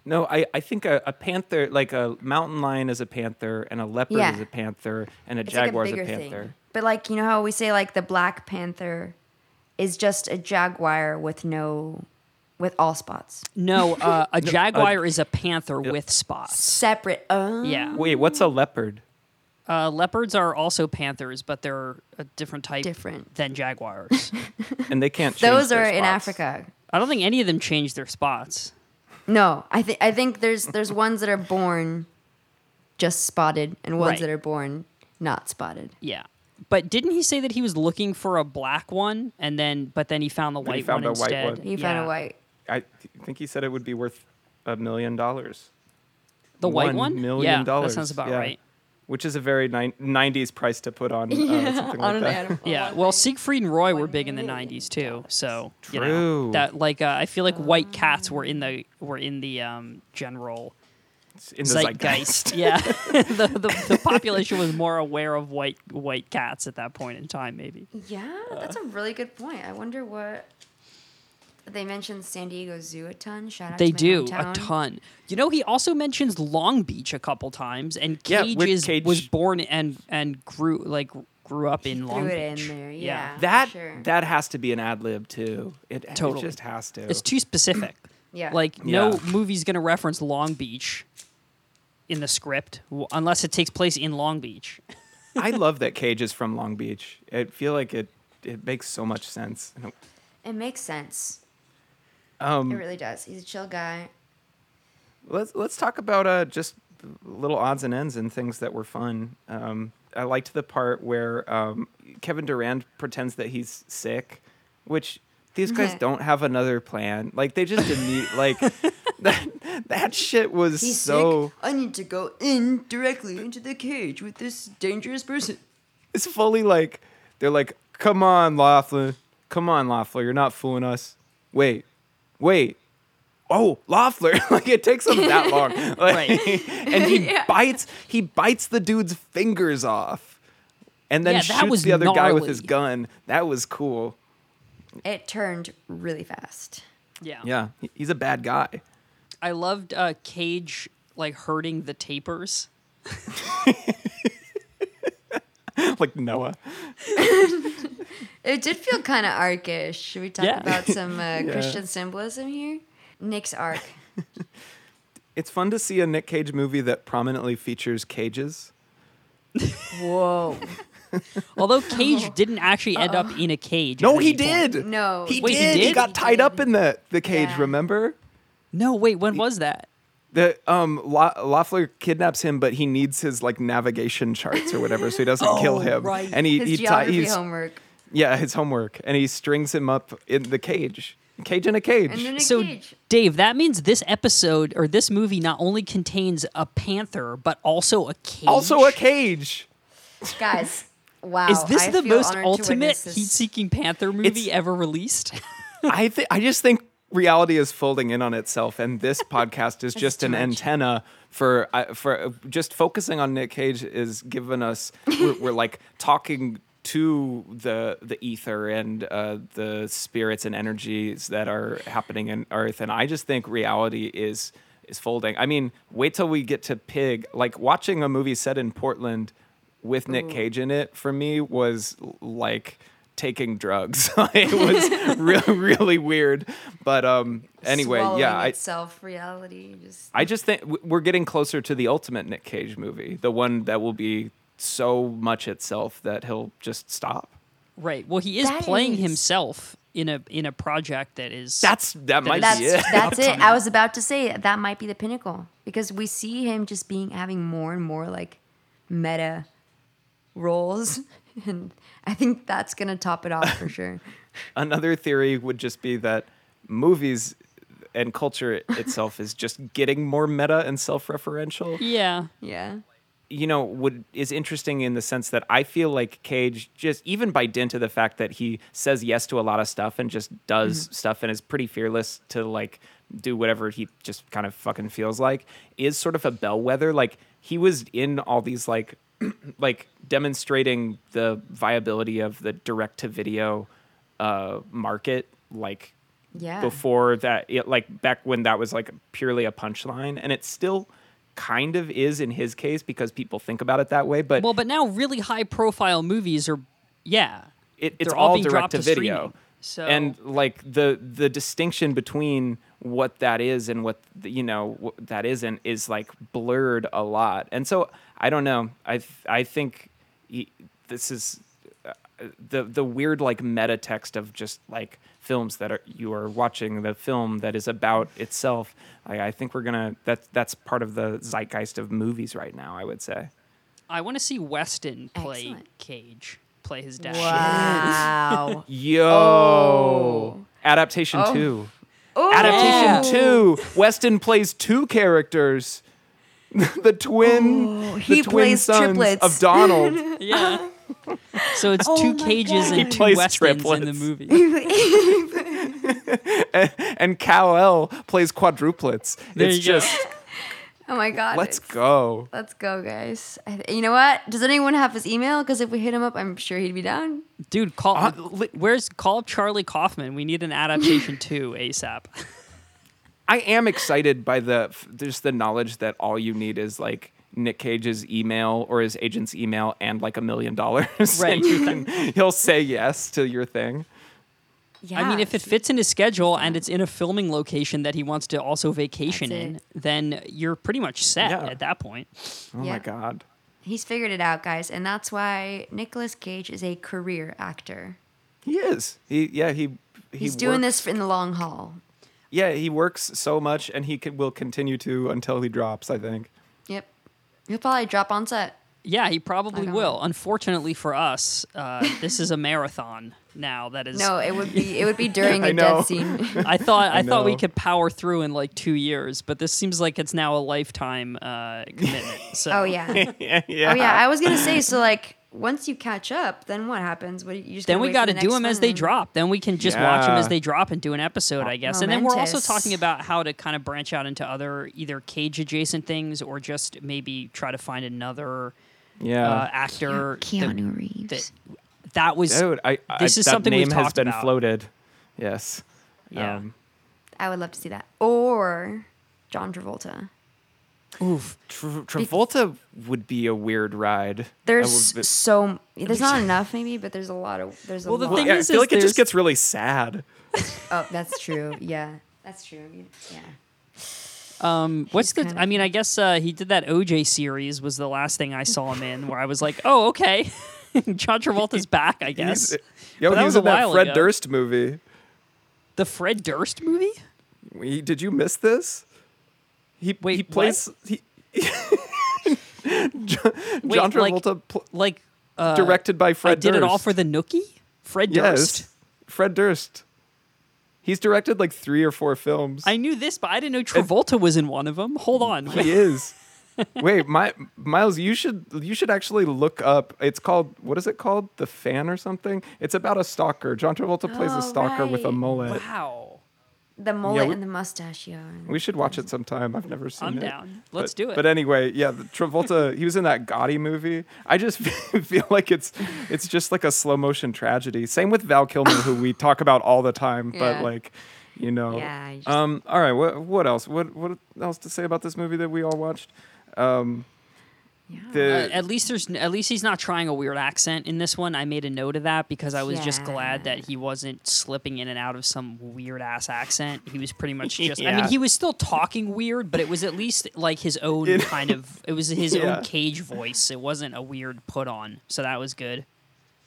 No, I, I think a, a panther, like a mountain lion is a panther, and a leopard Yeah. is a panther, and a It's jaguar like a is a panther. thing. But like you know how we say like the black panther is just a jaguar with no with all spots. No, uh, a jaguar is a panther with spots. Separate. Oh. Yeah, Wait, what's a leopard? Uh, leopards are also panthers, but they're a different type Different. than jaguars. And they can't. change Those their are in spots. Africa. I don't think any of them change their spots. No, I think I think there's there's ones that are born just spotted and ones Right. that are born not spotted. Yeah. But didn't he say that he was looking for a black one and then but then he found the Then he white found one a white instead? one. He found Yeah. a white. I think he said it would be worth a million dollars. The white One one? million yeah, dollars, that sounds about yeah. right. Which is a very ni- 90s price to put on uh, something like on an that. animal. Yeah, well, Siegfried and Roy were big in the '90s too, so you know True. that like uh, I feel like white cats were in the were in the um, general In the zeitgeist. yeah, the, the the population was more aware of white white cats at that point in time, maybe. Yeah, that's a really good point. I wonder what they mentioned San Diego Zoo a ton. Shout out They to my do hometown. a ton. You know, he also mentions Long Beach a couple times, and Yeah, Cage with is Cage- was born and and grew like grew up in Long Threw it Beach. in there. Yeah. Yeah, for That sure. that has to be an ad lib too. It, it Totally. just has to. It's too specific. yeah. Like no Yeah. movie's gonna reference Long Beach in the script w- unless it takes place in Long Beach. I love that Cage is from Long Beach. I feel like it it makes so much sense. it makes sense. Um, It really does. He's a chill guy. let's let's talk about uh just little odds and ends and things that were fun. Um, I liked the part where um, Kevin Durand pretends that he's sick, which these guys don't have another plan. Like they just immediately like that that shit was He's so sick. I need to go in directly into the cage with this dangerous person. it's fully like they're like, come on, Laughlin. Come on, Laughlin, you're not fooling us. Wait, wait. Oh, Loeffler. like it takes him that long. Like, Right. and he bites he bites the dude's fingers off. And then Yeah, that shoots was the other guy with his gun. That was cool. It turned really fast. Yeah. Yeah, he's a bad guy. I loved uh, Cage like hurting the tapers. like Noah. It did feel kind of arcish. Should we talk Yeah. about some uh, Christian symbolism here? Nick's arc. It's fun to see a Nick Cage movie that prominently features cages. Whoa. Although Cage didn't actually end up in a cage. No, he any point. did. No. he Wait, he did. He, got He tied up in the the cage. Yeah. Remember? No, wait, when was that? The um La- Loeffler kidnaps him, but he needs his like navigation charts or whatever, so he doesn't kill Oh, him. right. And he His he geography he's homework. yeah his homework, and he strings him up in the cage, cage in a cage. And then a So, cage. Dave, that means this episode or this movie not only contains a panther, but also a cage. also a cage. Guys, wow. Is this I the most ultimate heat-seeking panther movie It's- ever released? I think I just think reality is folding in on itself, and this podcast is just an much. antenna for uh, for uh, just focusing on Nick Cage is given us we're, we're like talking to the the ether and uh, the spirits and energies that are happening in Earth, and I just think reality is is folding. I mean, wait till we get to Pig. Like watching a movie set in Portland with Nick Cage in it for me was like taking drugs. it was really really weird. But um anyway, Swallowing yeah, I itself reality. Just I just think we're getting closer to the ultimate Nick Cage movie, the one that will be so much itself that he'll just stop. right. Well, he is That playing is- himself in a in a project that is That's that might that's be it. that's it. I was about to say that might be the pinnacle because we see him just being having more and more like meta roles, and I think that's gonna top it off for sure. Another theory would just be that movies and culture itself is just getting more meta and self-referential. yeah. Yeah. you know would is interesting in the sense that I feel like Cage just even by dint of the fact that he says yes to a lot of stuff and just does mm-hmm. stuff and is pretty fearless to like do whatever he just kind of fucking feels like is sort of a bellwether like he was in all these like like demonstrating the viability of the direct to video uh market like Yeah. before that it, like back when that was like purely a punchline and it still kind of is in his case because people think about it that way but Well, but now really high profile movies are yeah. it, it's all all, being direct dropped to to video streaming. So and like the the distinction between what that is and what the, you know what that isn't is like blurred a lot. And so i don't know. I i think this is uh, the the weird like meta text of just like films that are you are watching the film that is about itself. I, I think we're gonna that that's part of the zeitgeist of movies right now i would say. I want to see Weston play Excellent. Cage, play his dad. Wow. yo Oh. adaptation Oh. 2 oh. Adaptation oh. two. Weston plays two characters. the twin, Oh, the he twin plays sons triplets. of Donald. Yeah. So it's Oh two cages God. and He two plays Westons in the movie. and Kal-El plays quadruplets. There it's you go. Just Oh my god. let's go. Let's go, guys. I You know what? Does anyone have his email? Because if we hit him up, I'm sure he'd be down. Dude, call Uh, where's call up Charlie Kaufman. We need an adaptation too ASAP. I am excited by the just the knowledge that all you need is like Nick Cage's email or his agent's email and like a million dollars. Right. And you can, he'll say yes to your thing. Yeah. I mean, if it fits in his schedule and it's in a filming location that he wants to also vacation in, then you're pretty much set Yeah. at that point. Oh Yeah. my god. He's figured it out, guys, and that's why Nicolas Cage is a career actor. He is. He yeah, he he He's doing works- this in the long haul. Yeah, he works so much, and he can, will continue to until he drops. I think. Yep. He'll probably drop on set. Yeah, he probably will. know. Unfortunately for us, uh, this is a marathon now. That is. No, it would be it would be during a know. death scene. I thought I, thought we could power through in like two years, but this seems like it's now a lifetime uh, commitment. So oh yeah. yeah, yeah. Oh yeah. I was gonna say so. Like once you catch up, then what happens? What you just Then we wait got to the do next them as they drop. Then we can just watch them as they drop and do an episode, I guess. And then we're also talking about how to kind of branch out into other either cage adjacent things or just maybe try to find another yeah. uh, actor. that- Keanu Reeves. that, that was Dude, I, I, this is that something we've name has been about. floated. Yes. Yeah. Um, I would love to see that. Or John Travolta. oof. Tra- Travolta would be a weird ride. There's would- so there's not enough maybe, but there's a lot of there's a Well, the lot. thing yeah, I is- feel is like it just gets really sad. oh, that's true. Yeah, that's true. Yeah. Um, what's the? I mean, I guess uh, he did that OJ series. Was the last thing I saw him in, where I was like, oh, okay, John Travolta's back. I guess He's, yo, But that he was was a in that Fred ago. Durst movie. the Fred Durst movie. We, did you miss this? He Wait, he what? plays he, John, Wait, John like, Travolta pl- Like uh, directed by Fred I did Durst. it all for the Nookie. Fred Durst. yes, Fred Durst. He's directed like three or four films. I knew this, but I didn't know Travolta was in one of them. Hold on. He is. Wait, my Miles, you should you should actually look up. It's called what is it called? The Fan or something? It's about a stalker. John Travolta plays a Oh, stalker with a mullet. Wow. The mullet we- and the mustache. Yeah. We should watch it sometime. I've never seen it. I'm down. Let's but, do it. But anyway, yeah, the Travolta. he was in that Gotti movie. I just feel like it's it's just like a slow motion tragedy. Same with Val Kilmer, who we talk about all the time. But Yeah. like, you know. Yeah, just- Um. All right. What what else? What what else to say about this movie that we all watched? Um. Yeah. The Uh, at least there's at least he's not trying a weird accent in this one. I made a note of that because I was just glad that he wasn't slipping in and out of some weird ass accent. He was pretty much just. I mean, he was still talking weird, but it was at least like his own It- kind of. It was his Yeah. own cage voice. It wasn't a weird put on, so that was good.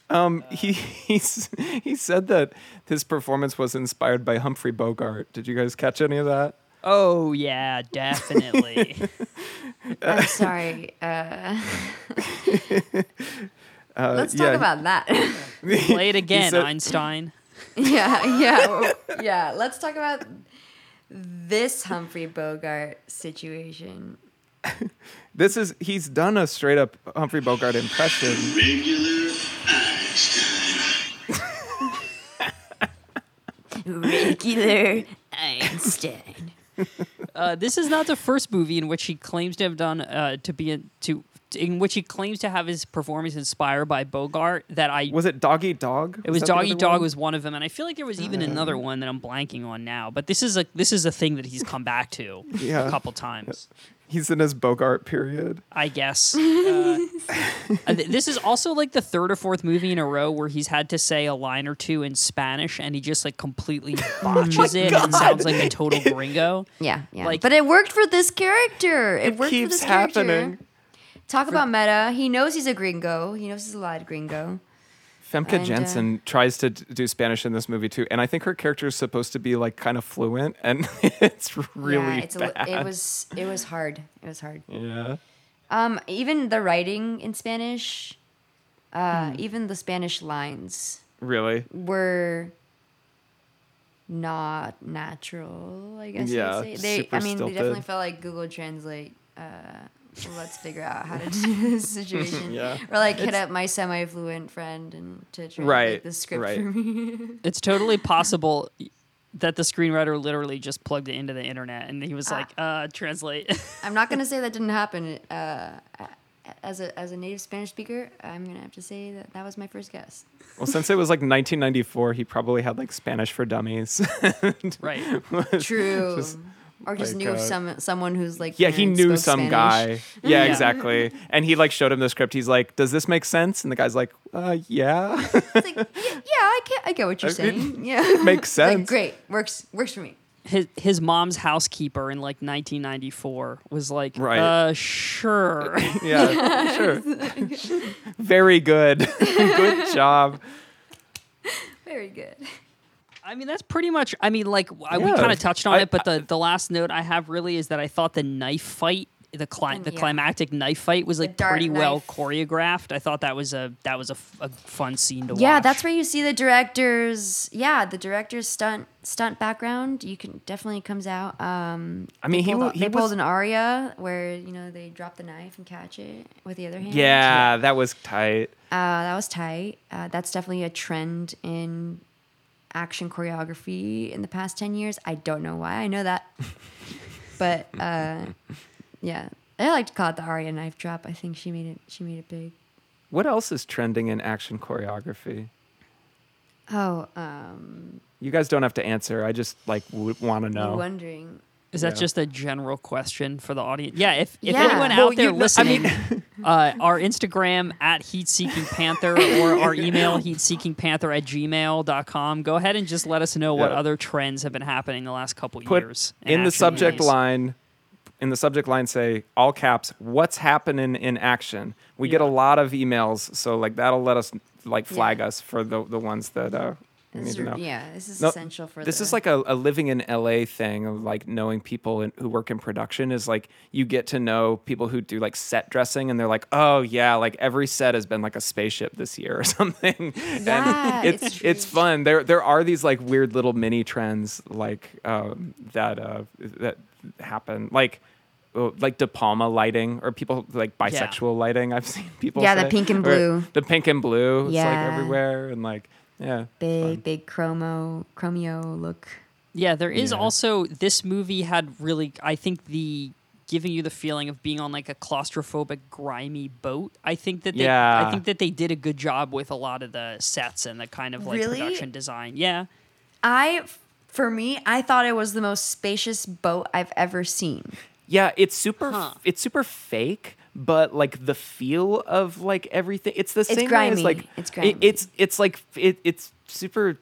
Um, he he's, he said that his performance was inspired by Humphrey Bogart. Did you guys catch any of that? Oh yeah, definitely. I'm sorry. Uh, Uh, let's yeah, talk about that. Play it again, said- Einstein. yeah, yeah, well, yeah. Let's talk about this Humphrey Bogart situation. This is he's done a straight up Humphrey Bogart impression. Regular Einstein. Regular Einstein. Uh, this is not the first movie in which he claims to have done uh, to be in, to in which he claims to have his performance inspired by Bogart. That I Was it Dog Eat Dog? It was the Dog Eat Dog one? was one of them, and I feel like there was even another one that I'm blanking on now. But this is a this is a thing that he's come back to Yeah. a couple times, He's in his Bogart period. I guess. Uh, this is also like the third or fourth movie in a row where he's had to say a line or two in Spanish, and he just like completely botches it and sounds like a total gringo. Yeah, yeah. Like- but it worked for this character. It, It worked for keeps this character. happening. Talk about meta. He knows he's a gringo. He knows he's a live gringo. Famke And, uh, Janssen tries to do Spanish in this movie too, and I think her character is supposed to be like kind of fluent, and it's really yeah, it's a, bad. it was it was hard. It was hard. yeah. Um, even the writing in Spanish, uh, Hmm. even the Spanish lines Really? were not natural. I guess Yeah, you'd say. They, I mean, they definitely felt like Google Translate. Uh, let's figure out how to do this situation. Yeah. Or like hit up my semi-fluent friend and to translate Right, the script right. for me. It's totally possible that the screenwriter literally just plugged it into the internet, and he was like, uh, "Translate." I'm not gonna say that didn't happen. Uh, as a as a native Spanish speaker, I'm gonna have to say that that was my first guess. Well, since it was like 1994, he probably had like Spanish for Dummies. right. True. Just, or just like, knew of uh, some someone who's like yeah, he knew some Spanish. guy. Yeah, Yeah. exactly. And he like showed him the script. He's like, "Does this make sense?" And the guy's like, "Uh, yeah, It's like, yeah, yeah, I get, I get what you're I mean, saying. Yeah, makes It's like, sense." great, works, works for me. His his mom's housekeeper in like 1994 was like, Right. "Uh, sure." yeah, sure. Very good. good job. Very good. I mean, that's pretty much. I mean, like I we kind of touched on I- it, but the the last note I have really is that I thought the knife fight the cli- the yeah. climactic knife fight was like dark pretty well choreographed. I thought that was a that was a, f- a fun scene to watch. Yeah, that's where you see the director's yeah, the director's stunt stunt background. You can definitely comes out. Um, I mean, they he pulled, wa- he they was- pulled an aria where you know they drop the knife and catch it with the other hand. Yeah, that was tight. uh, that was tight. Uh, that's definitely a trend in action choreography in the past ten years. I don't know why. I know that, but uh, yeah, I like to call it the aria knife drop. I think she made it. She made it big. What else is trending in action choreography? Oh, um, You guys don't have to answer. I just like w- want to know. wondering. Is that Yeah. just a general question for the audience? Yeah, if, if Yeah. anyone Well, out there you know, I listening, mean- uh, our Instagram at Heat Seeking Panther or our email heatseekingpanther at gmail.com, go ahead and just let us know what other trends have been happening the last couple Put years. in the subject movies. line. In the subject line, say all caps. What's happening in action? We get a lot of emails, so like that'll let us like flag Yeah. us for the the ones that uh, we This is, yeah, this is No, essential for This the, is like a, a living in LA thing of like knowing people in, who work in production is like you get to know people who do like set dressing and they're like, oh yeah, like every set has been like a spaceship this year or something. Yeah, and it's it's it's, fun. There there are these like weird little mini trends like um, that uh, that happen like. oh, Like De Palma lighting, or people like bisexual lighting. I've seen people. Yeah, the pink and Or blue. The pink and blue. It's like Yeah. everywhere, and like yeah. big, big chromo, chromio look. Yeah, there is Yeah. also this movie had really I think the giving you the feeling of being on like a claustrophobic grimy boat. I think that they I think that they did a good job with a lot of the sets and the kind of like Really? production design. Yeah. I, for me, I thought it was the most spacious boat I've ever seen. Yeah, it's super. Huh. It's super fake, but like the feel of like everything. It's the same way grimy. as like It's it- it's it's like it, it's super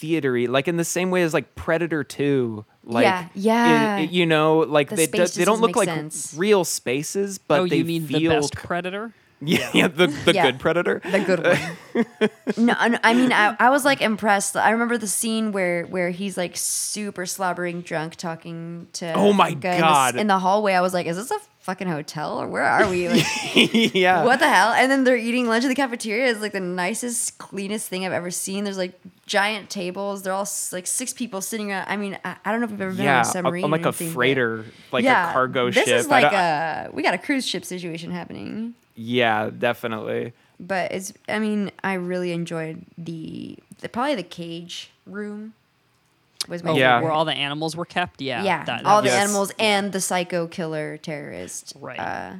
theatery, like in the same way as like Predator Two. Like, Yeah, yeah. it- you know, like The they do, space they don't look like sense. real spaces, but oh, they you mean feel the best predator? yeah, yeah, the the Yeah. good Predator. The good one. no, no, I mean, I, I was like impressed. I remember the scene where where he's like super slobbering drunk talking to. Oh my Inca in the God. In the, hallway, I was like, "Is this a fucking hotel or where are we?" Like, yeah, what the hell? And then they're eating lunch in the cafeteria. It's like the nicest, cleanest thing I've ever seen. There's like giant tables. They're all like six people sitting around. I mean, I, I don't know if you've ever been yeah, on a submarine on like a freighter, like yeah, a cargo this ship. is like a we got a cruise ship situation happening. yeah, definitely. But it's. I mean, I really enjoyed the, the probably the cage room. Was my Oh, Yeah. where all the animals were kept? Yeah. yeah, that- all that the Yes. animals and the psycho killer terrorist. Right. Uh,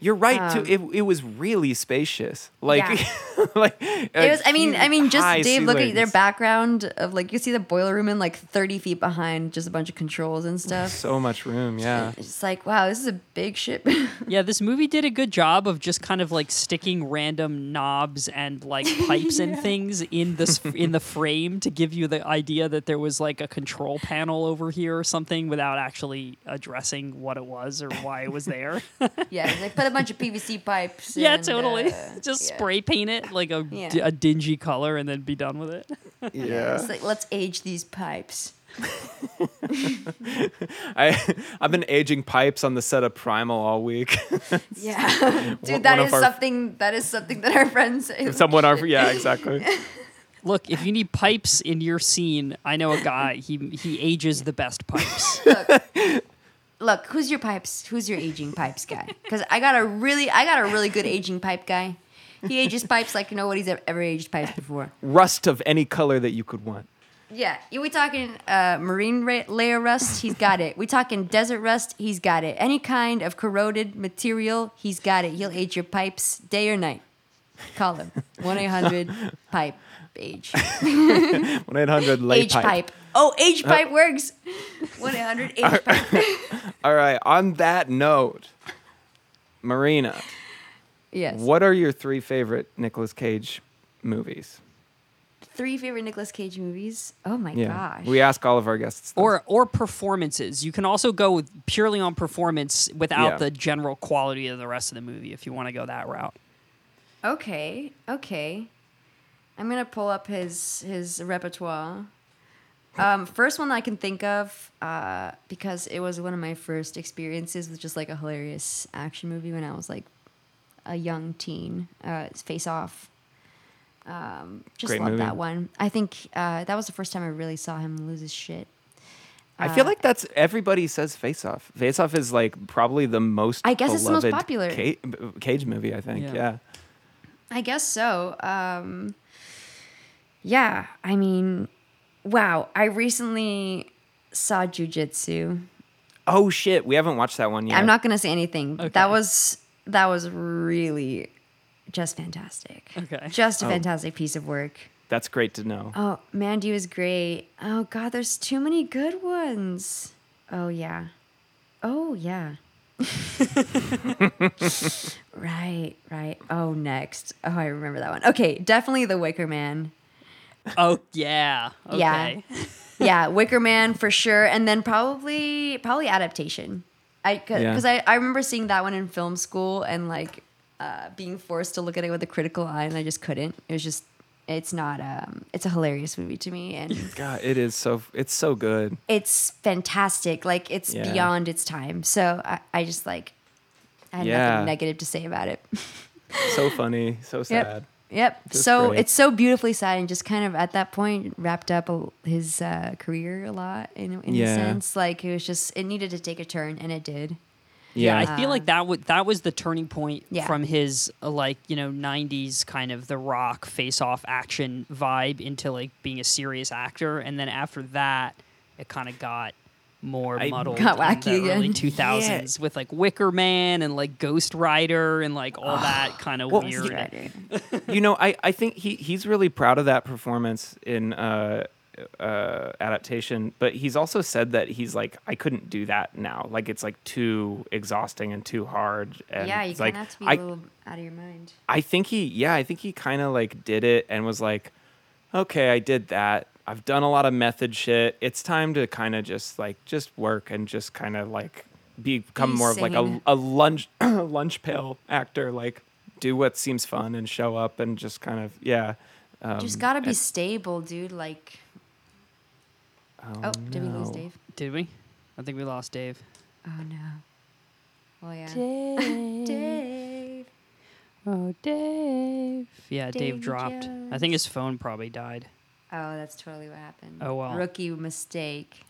You're right Um, too. It, it was really spacious. Like, like it was. I mean, I mean, just Dave, look at their background of like you see the boiler room in like thirty feet behind, just a bunch of controls and stuff. So much room, yeah. It's just like, wow, this is a big ship. Yeah, this movie did a good job of just kind of like sticking random knobs and like pipes and things in this in the frame to give you the idea that there was like a control panel over here or something without actually addressing what it was or why it was there. yeah, they put a bunch of PVC pipes. yeah, and, totally. uh, just yeah. spray paint it like a, Yeah. d- a dingy color and then be done with it. Yeah. It's like let's age these pipes. I I've been aging pipes on the set of Primal all week. Yeah, dude, that one is something. That is something that our friends say. Someone are yeah, exactly. Look, if you need pipes in your scene, I know a guy. He he ages the best pipes. Look, who's your pipes? Who's your aging pipes guy? Because I got a really, I got a really good aging pipe guy. He ages pipes like nobody's ever, ever aged pipes before. Rust of any color that you could want. Yeah, we talking uh, marine ra- layer rust? He's got it. We talking desert rust? He's got it. Any kind of corroded material? He's got it. He'll age your pipes day or night. Call him one eight hundred pipe age One eight hundred late age pipe. Oh, age uh, pipe works. One eight hundred age pipe. All right. On that note, Marina, Yes. what are your three favorite Nicolas Cage movies? Three favorite Nicolas Cage movies? Oh my gosh. We ask all of our guests. this. or or performances. You can also go with purely on performance without Yeah. the general quality of the rest of the movie if you want to go that route. Okay, okay. I'm gonna pull up his his repertoire. Um, first one I can think of, uh, because it was one of my first experiences with just like a hilarious action movie when I was like a young teen. Uh, it's Face Off. Um, just Great love movie. that one. I think uh, that was the first time I really saw him lose his shit. I feel Uh, like that's everybody says Face Off. Face Off is like probably the most. I guess it's the most popular. Ca- Cage movie. I think. Yeah. Yeah. I guess so. Um, yeah, I mean, wow. I recently saw Jiu Jitsu. Oh shit, we haven't watched that one yet. I'm not gonna say anything. Okay. That was that was really just fantastic. Okay. Just a Oh. fantastic piece of work. That's great to know. Oh, Mandy was great. Oh God, there's too many good ones. Oh yeah. Oh yeah. right, right. Oh, next. Oh, I remember that one. Okay, definitely the Wicker Man. Oh yeah. Okay. Yeah. yeah, Wicker Man for sure, and then probably probably adaptation. I because Yeah. I, I remember seeing that one in film school and like uh, being forced to look at it with a critical eye, and I just couldn't. It was just it's not um it's a hilarious movie to me, and God, it is so. It's so good. it's fantastic. Like it's Yeah. beyond its time. So I, I just like I had Yeah. nothing negative to say about it. So funny. So sad. Yep. Just so great. it's so beautifully sad and just kind of at that point wrapped up a, his uh, career a lot in, in Yeah. a sense. Like it was just, it needed to take a turn and it did. Yeah, Yeah. I feel like that would that was the turning point Yeah. from his uh, like you know '90s kind of the rock face-off action vibe into like being a serious actor, and then after that, it kind of got more I- muddled. Got in wacky the early again. 2000s with like Wicker Man and like Ghost Rider and like all that kind of Well, weird. you know, I, I think he, he's really proud of that performance in uh, uh, adaptation, but he's also said that he's like, I couldn't do that now. Like, it's like too exhausting and too hard. And yeah, you it's kind like, of have to be I, a little out of your mind. I think he, yeah, I think he kind of like did it and was like, okay, I did that. I've done a lot of method shit. It's time to kind of just like, just work and just kind of like become Be more of like a, a lunch, lunch pail actor. Like, do what seems fun and show up and just kind of, yeah. Um, just gotta be and- stable, dude. Like, oh, did we lose. Dave? Did we? I think we lost Dave. Oh no. Oh yeah. Dave. Dave. Oh, Dave. Yeah, Dave Davy dropped. I think his phone probably died. Oh, that's totally what happened. Oh, well. Rookie mistake.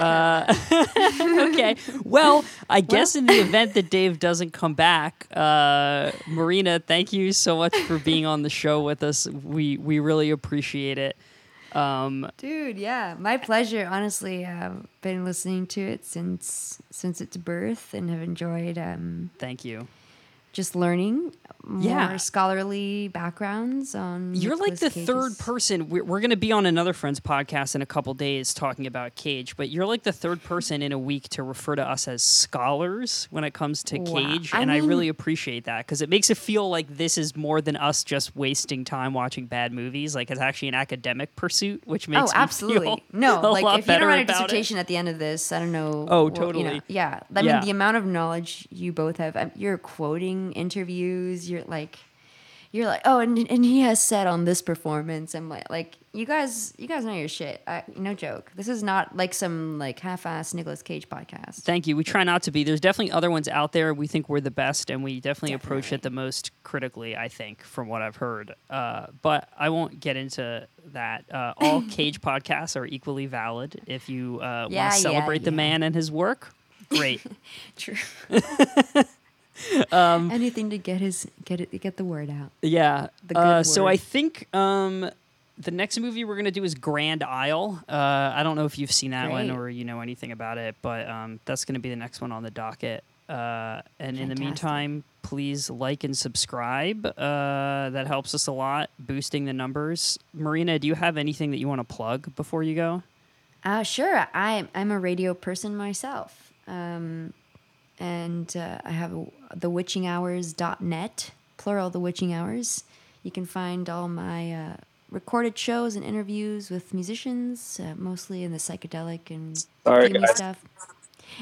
Uh, okay. Well, I guess in the event that Dave doesn't come back, uh, Marina, thank you so much for being on the show with us. We we really appreciate it. Um, Dude, yeah, my pleasure. Honestly, I've been listening to it since since its birth and have enjoyed um, thank you. Just learning more Yeah. scholarly backgrounds on. You're like the third person. We're, we're going to be on another friend's podcast in a couple days talking about Cage, but you're like the third person in a week to refer to us as scholars when it comes to Wow. Cage. I and I really appreciate that because it makes it feel like this is more than us just wasting time watching bad movies. Like it's actually an academic pursuit, which makes Oh, me feel absolutely. No, a like if you don't write a about it. dissertation at the end of this, I don't know. Oh, what- you know, totally. yeah, I Yeah. mean, the amount of knowledge you both have. um, You're quoting interviews. You're like, you're like, oh, and and he has said on this performance. I'm like, like you guys, you guys know your shit. I, no joke. This is not like some like half-ass Nicolas Cage podcast. Thank you. We try not to be. There's definitely other ones out there. We think we're the best, and we definitely, approach it the most critically. I think, from what I've heard. Uh, but I won't get into that. Uh, all Cage podcasts are equally valid. If you uh, want Yeah, to yeah, celebrate the yeah. man and his work, great. True. Um, Anything to get his get it get the word out. yeah. The Uh, so I think um, the next movie we're gonna do is Grand Isle. Uh, I don't know if you've seen that one or you know anything about it, but um, that's gonna be the next one on the docket. Uh, and in the meantime, please like and subscribe. Uh, that helps us a lot, boosting the numbers. Marina, do you have anything that you want to plug before you go? Uh, sure. I'm I'm a radio person myself, um, and uh, I have thewitchinghours.net, plural the witching hours. You can find all my uh, recorded shows and interviews with musicians, uh, mostly in the psychedelic and Sorry, guys. stuff.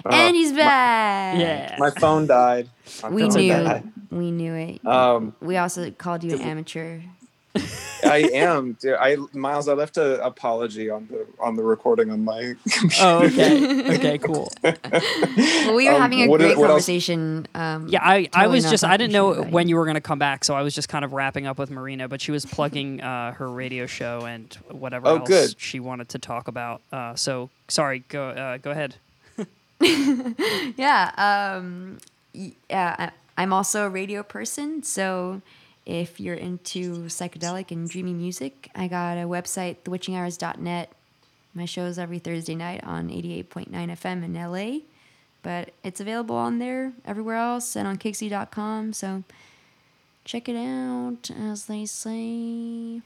Uh, and he's back. Yeah. My phone died. I'm we feeling knew. bad. We knew it. Um, we also called you an amateur. I am. Dude, I Miles, I left an apology on the on the recording on my computer. Oh, okay. Okay, cool. Well, we were Um, having a great what else- conversation. Um, Yeah, I, I was just I didn't know about when you. you were gonna come back, so I was just kind of wrapping up with Marina, but she was plugging uh, her radio show and whatever Oh, else good. she wanted to talk about. Uh, so sorry, go uh, go ahead. Yeah. Um, yeah. I, I'm also a radio person, so if you're into psychedelic and dreamy music, I got a website, thewitchinghours.net. My show's every Thursday night on 88.9 FM in LA, but it's available on there everywhere else and on Kixie.com. So check it out, as they say.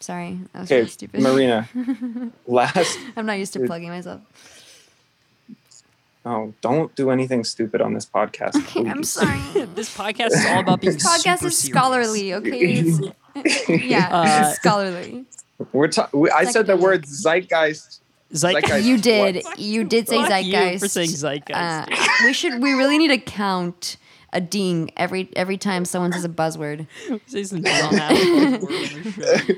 Sorry, that was Okay, really stupid. Marina. last. I'm not used to plugging myself. Oh, don't do anything stupid on this podcast. Okay, I'm sorry. This podcast is all about being This podcast super is serious. scholarly, okay? It's, yeah, Uh, scholarly. We're ta- we, I said the word zeitgeist. Zeit- Zeitgeist. You did. What? You did say Fuck you zeitgeist. for saying zeitgeist. Uh, we should. We really need to count a ding every every time someone says a buzzword. Say some dumbass word on the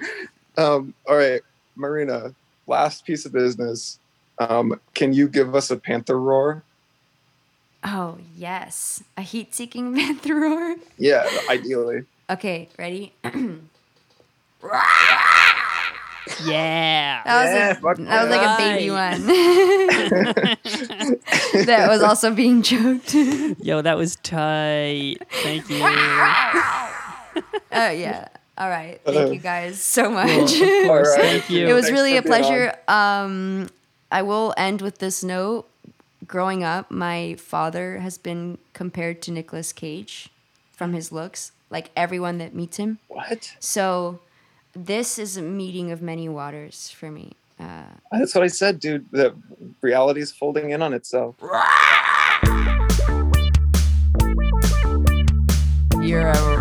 show. Um, all right, Marina. Last piece of business. Um, can you give us a panther roar? Oh yes, a heat-seeking panther roar. Yeah, ideally. Okay, ready? Yeah. That was Yeah, a, that was like a baby one. that was also being choked. Yo, that was tight. Thank you. Oh yeah. All right. Thank you guys so much. Of course, thank you. it was Thanks really a pleasure. Um, I will end with this note. Growing up, my father has been compared to Nicolas Cage from his looks, like everyone that meets him. What? So, this is a meeting of many waters for me. Uh, That's what I said, dude. The reality is folding in on itself. you're a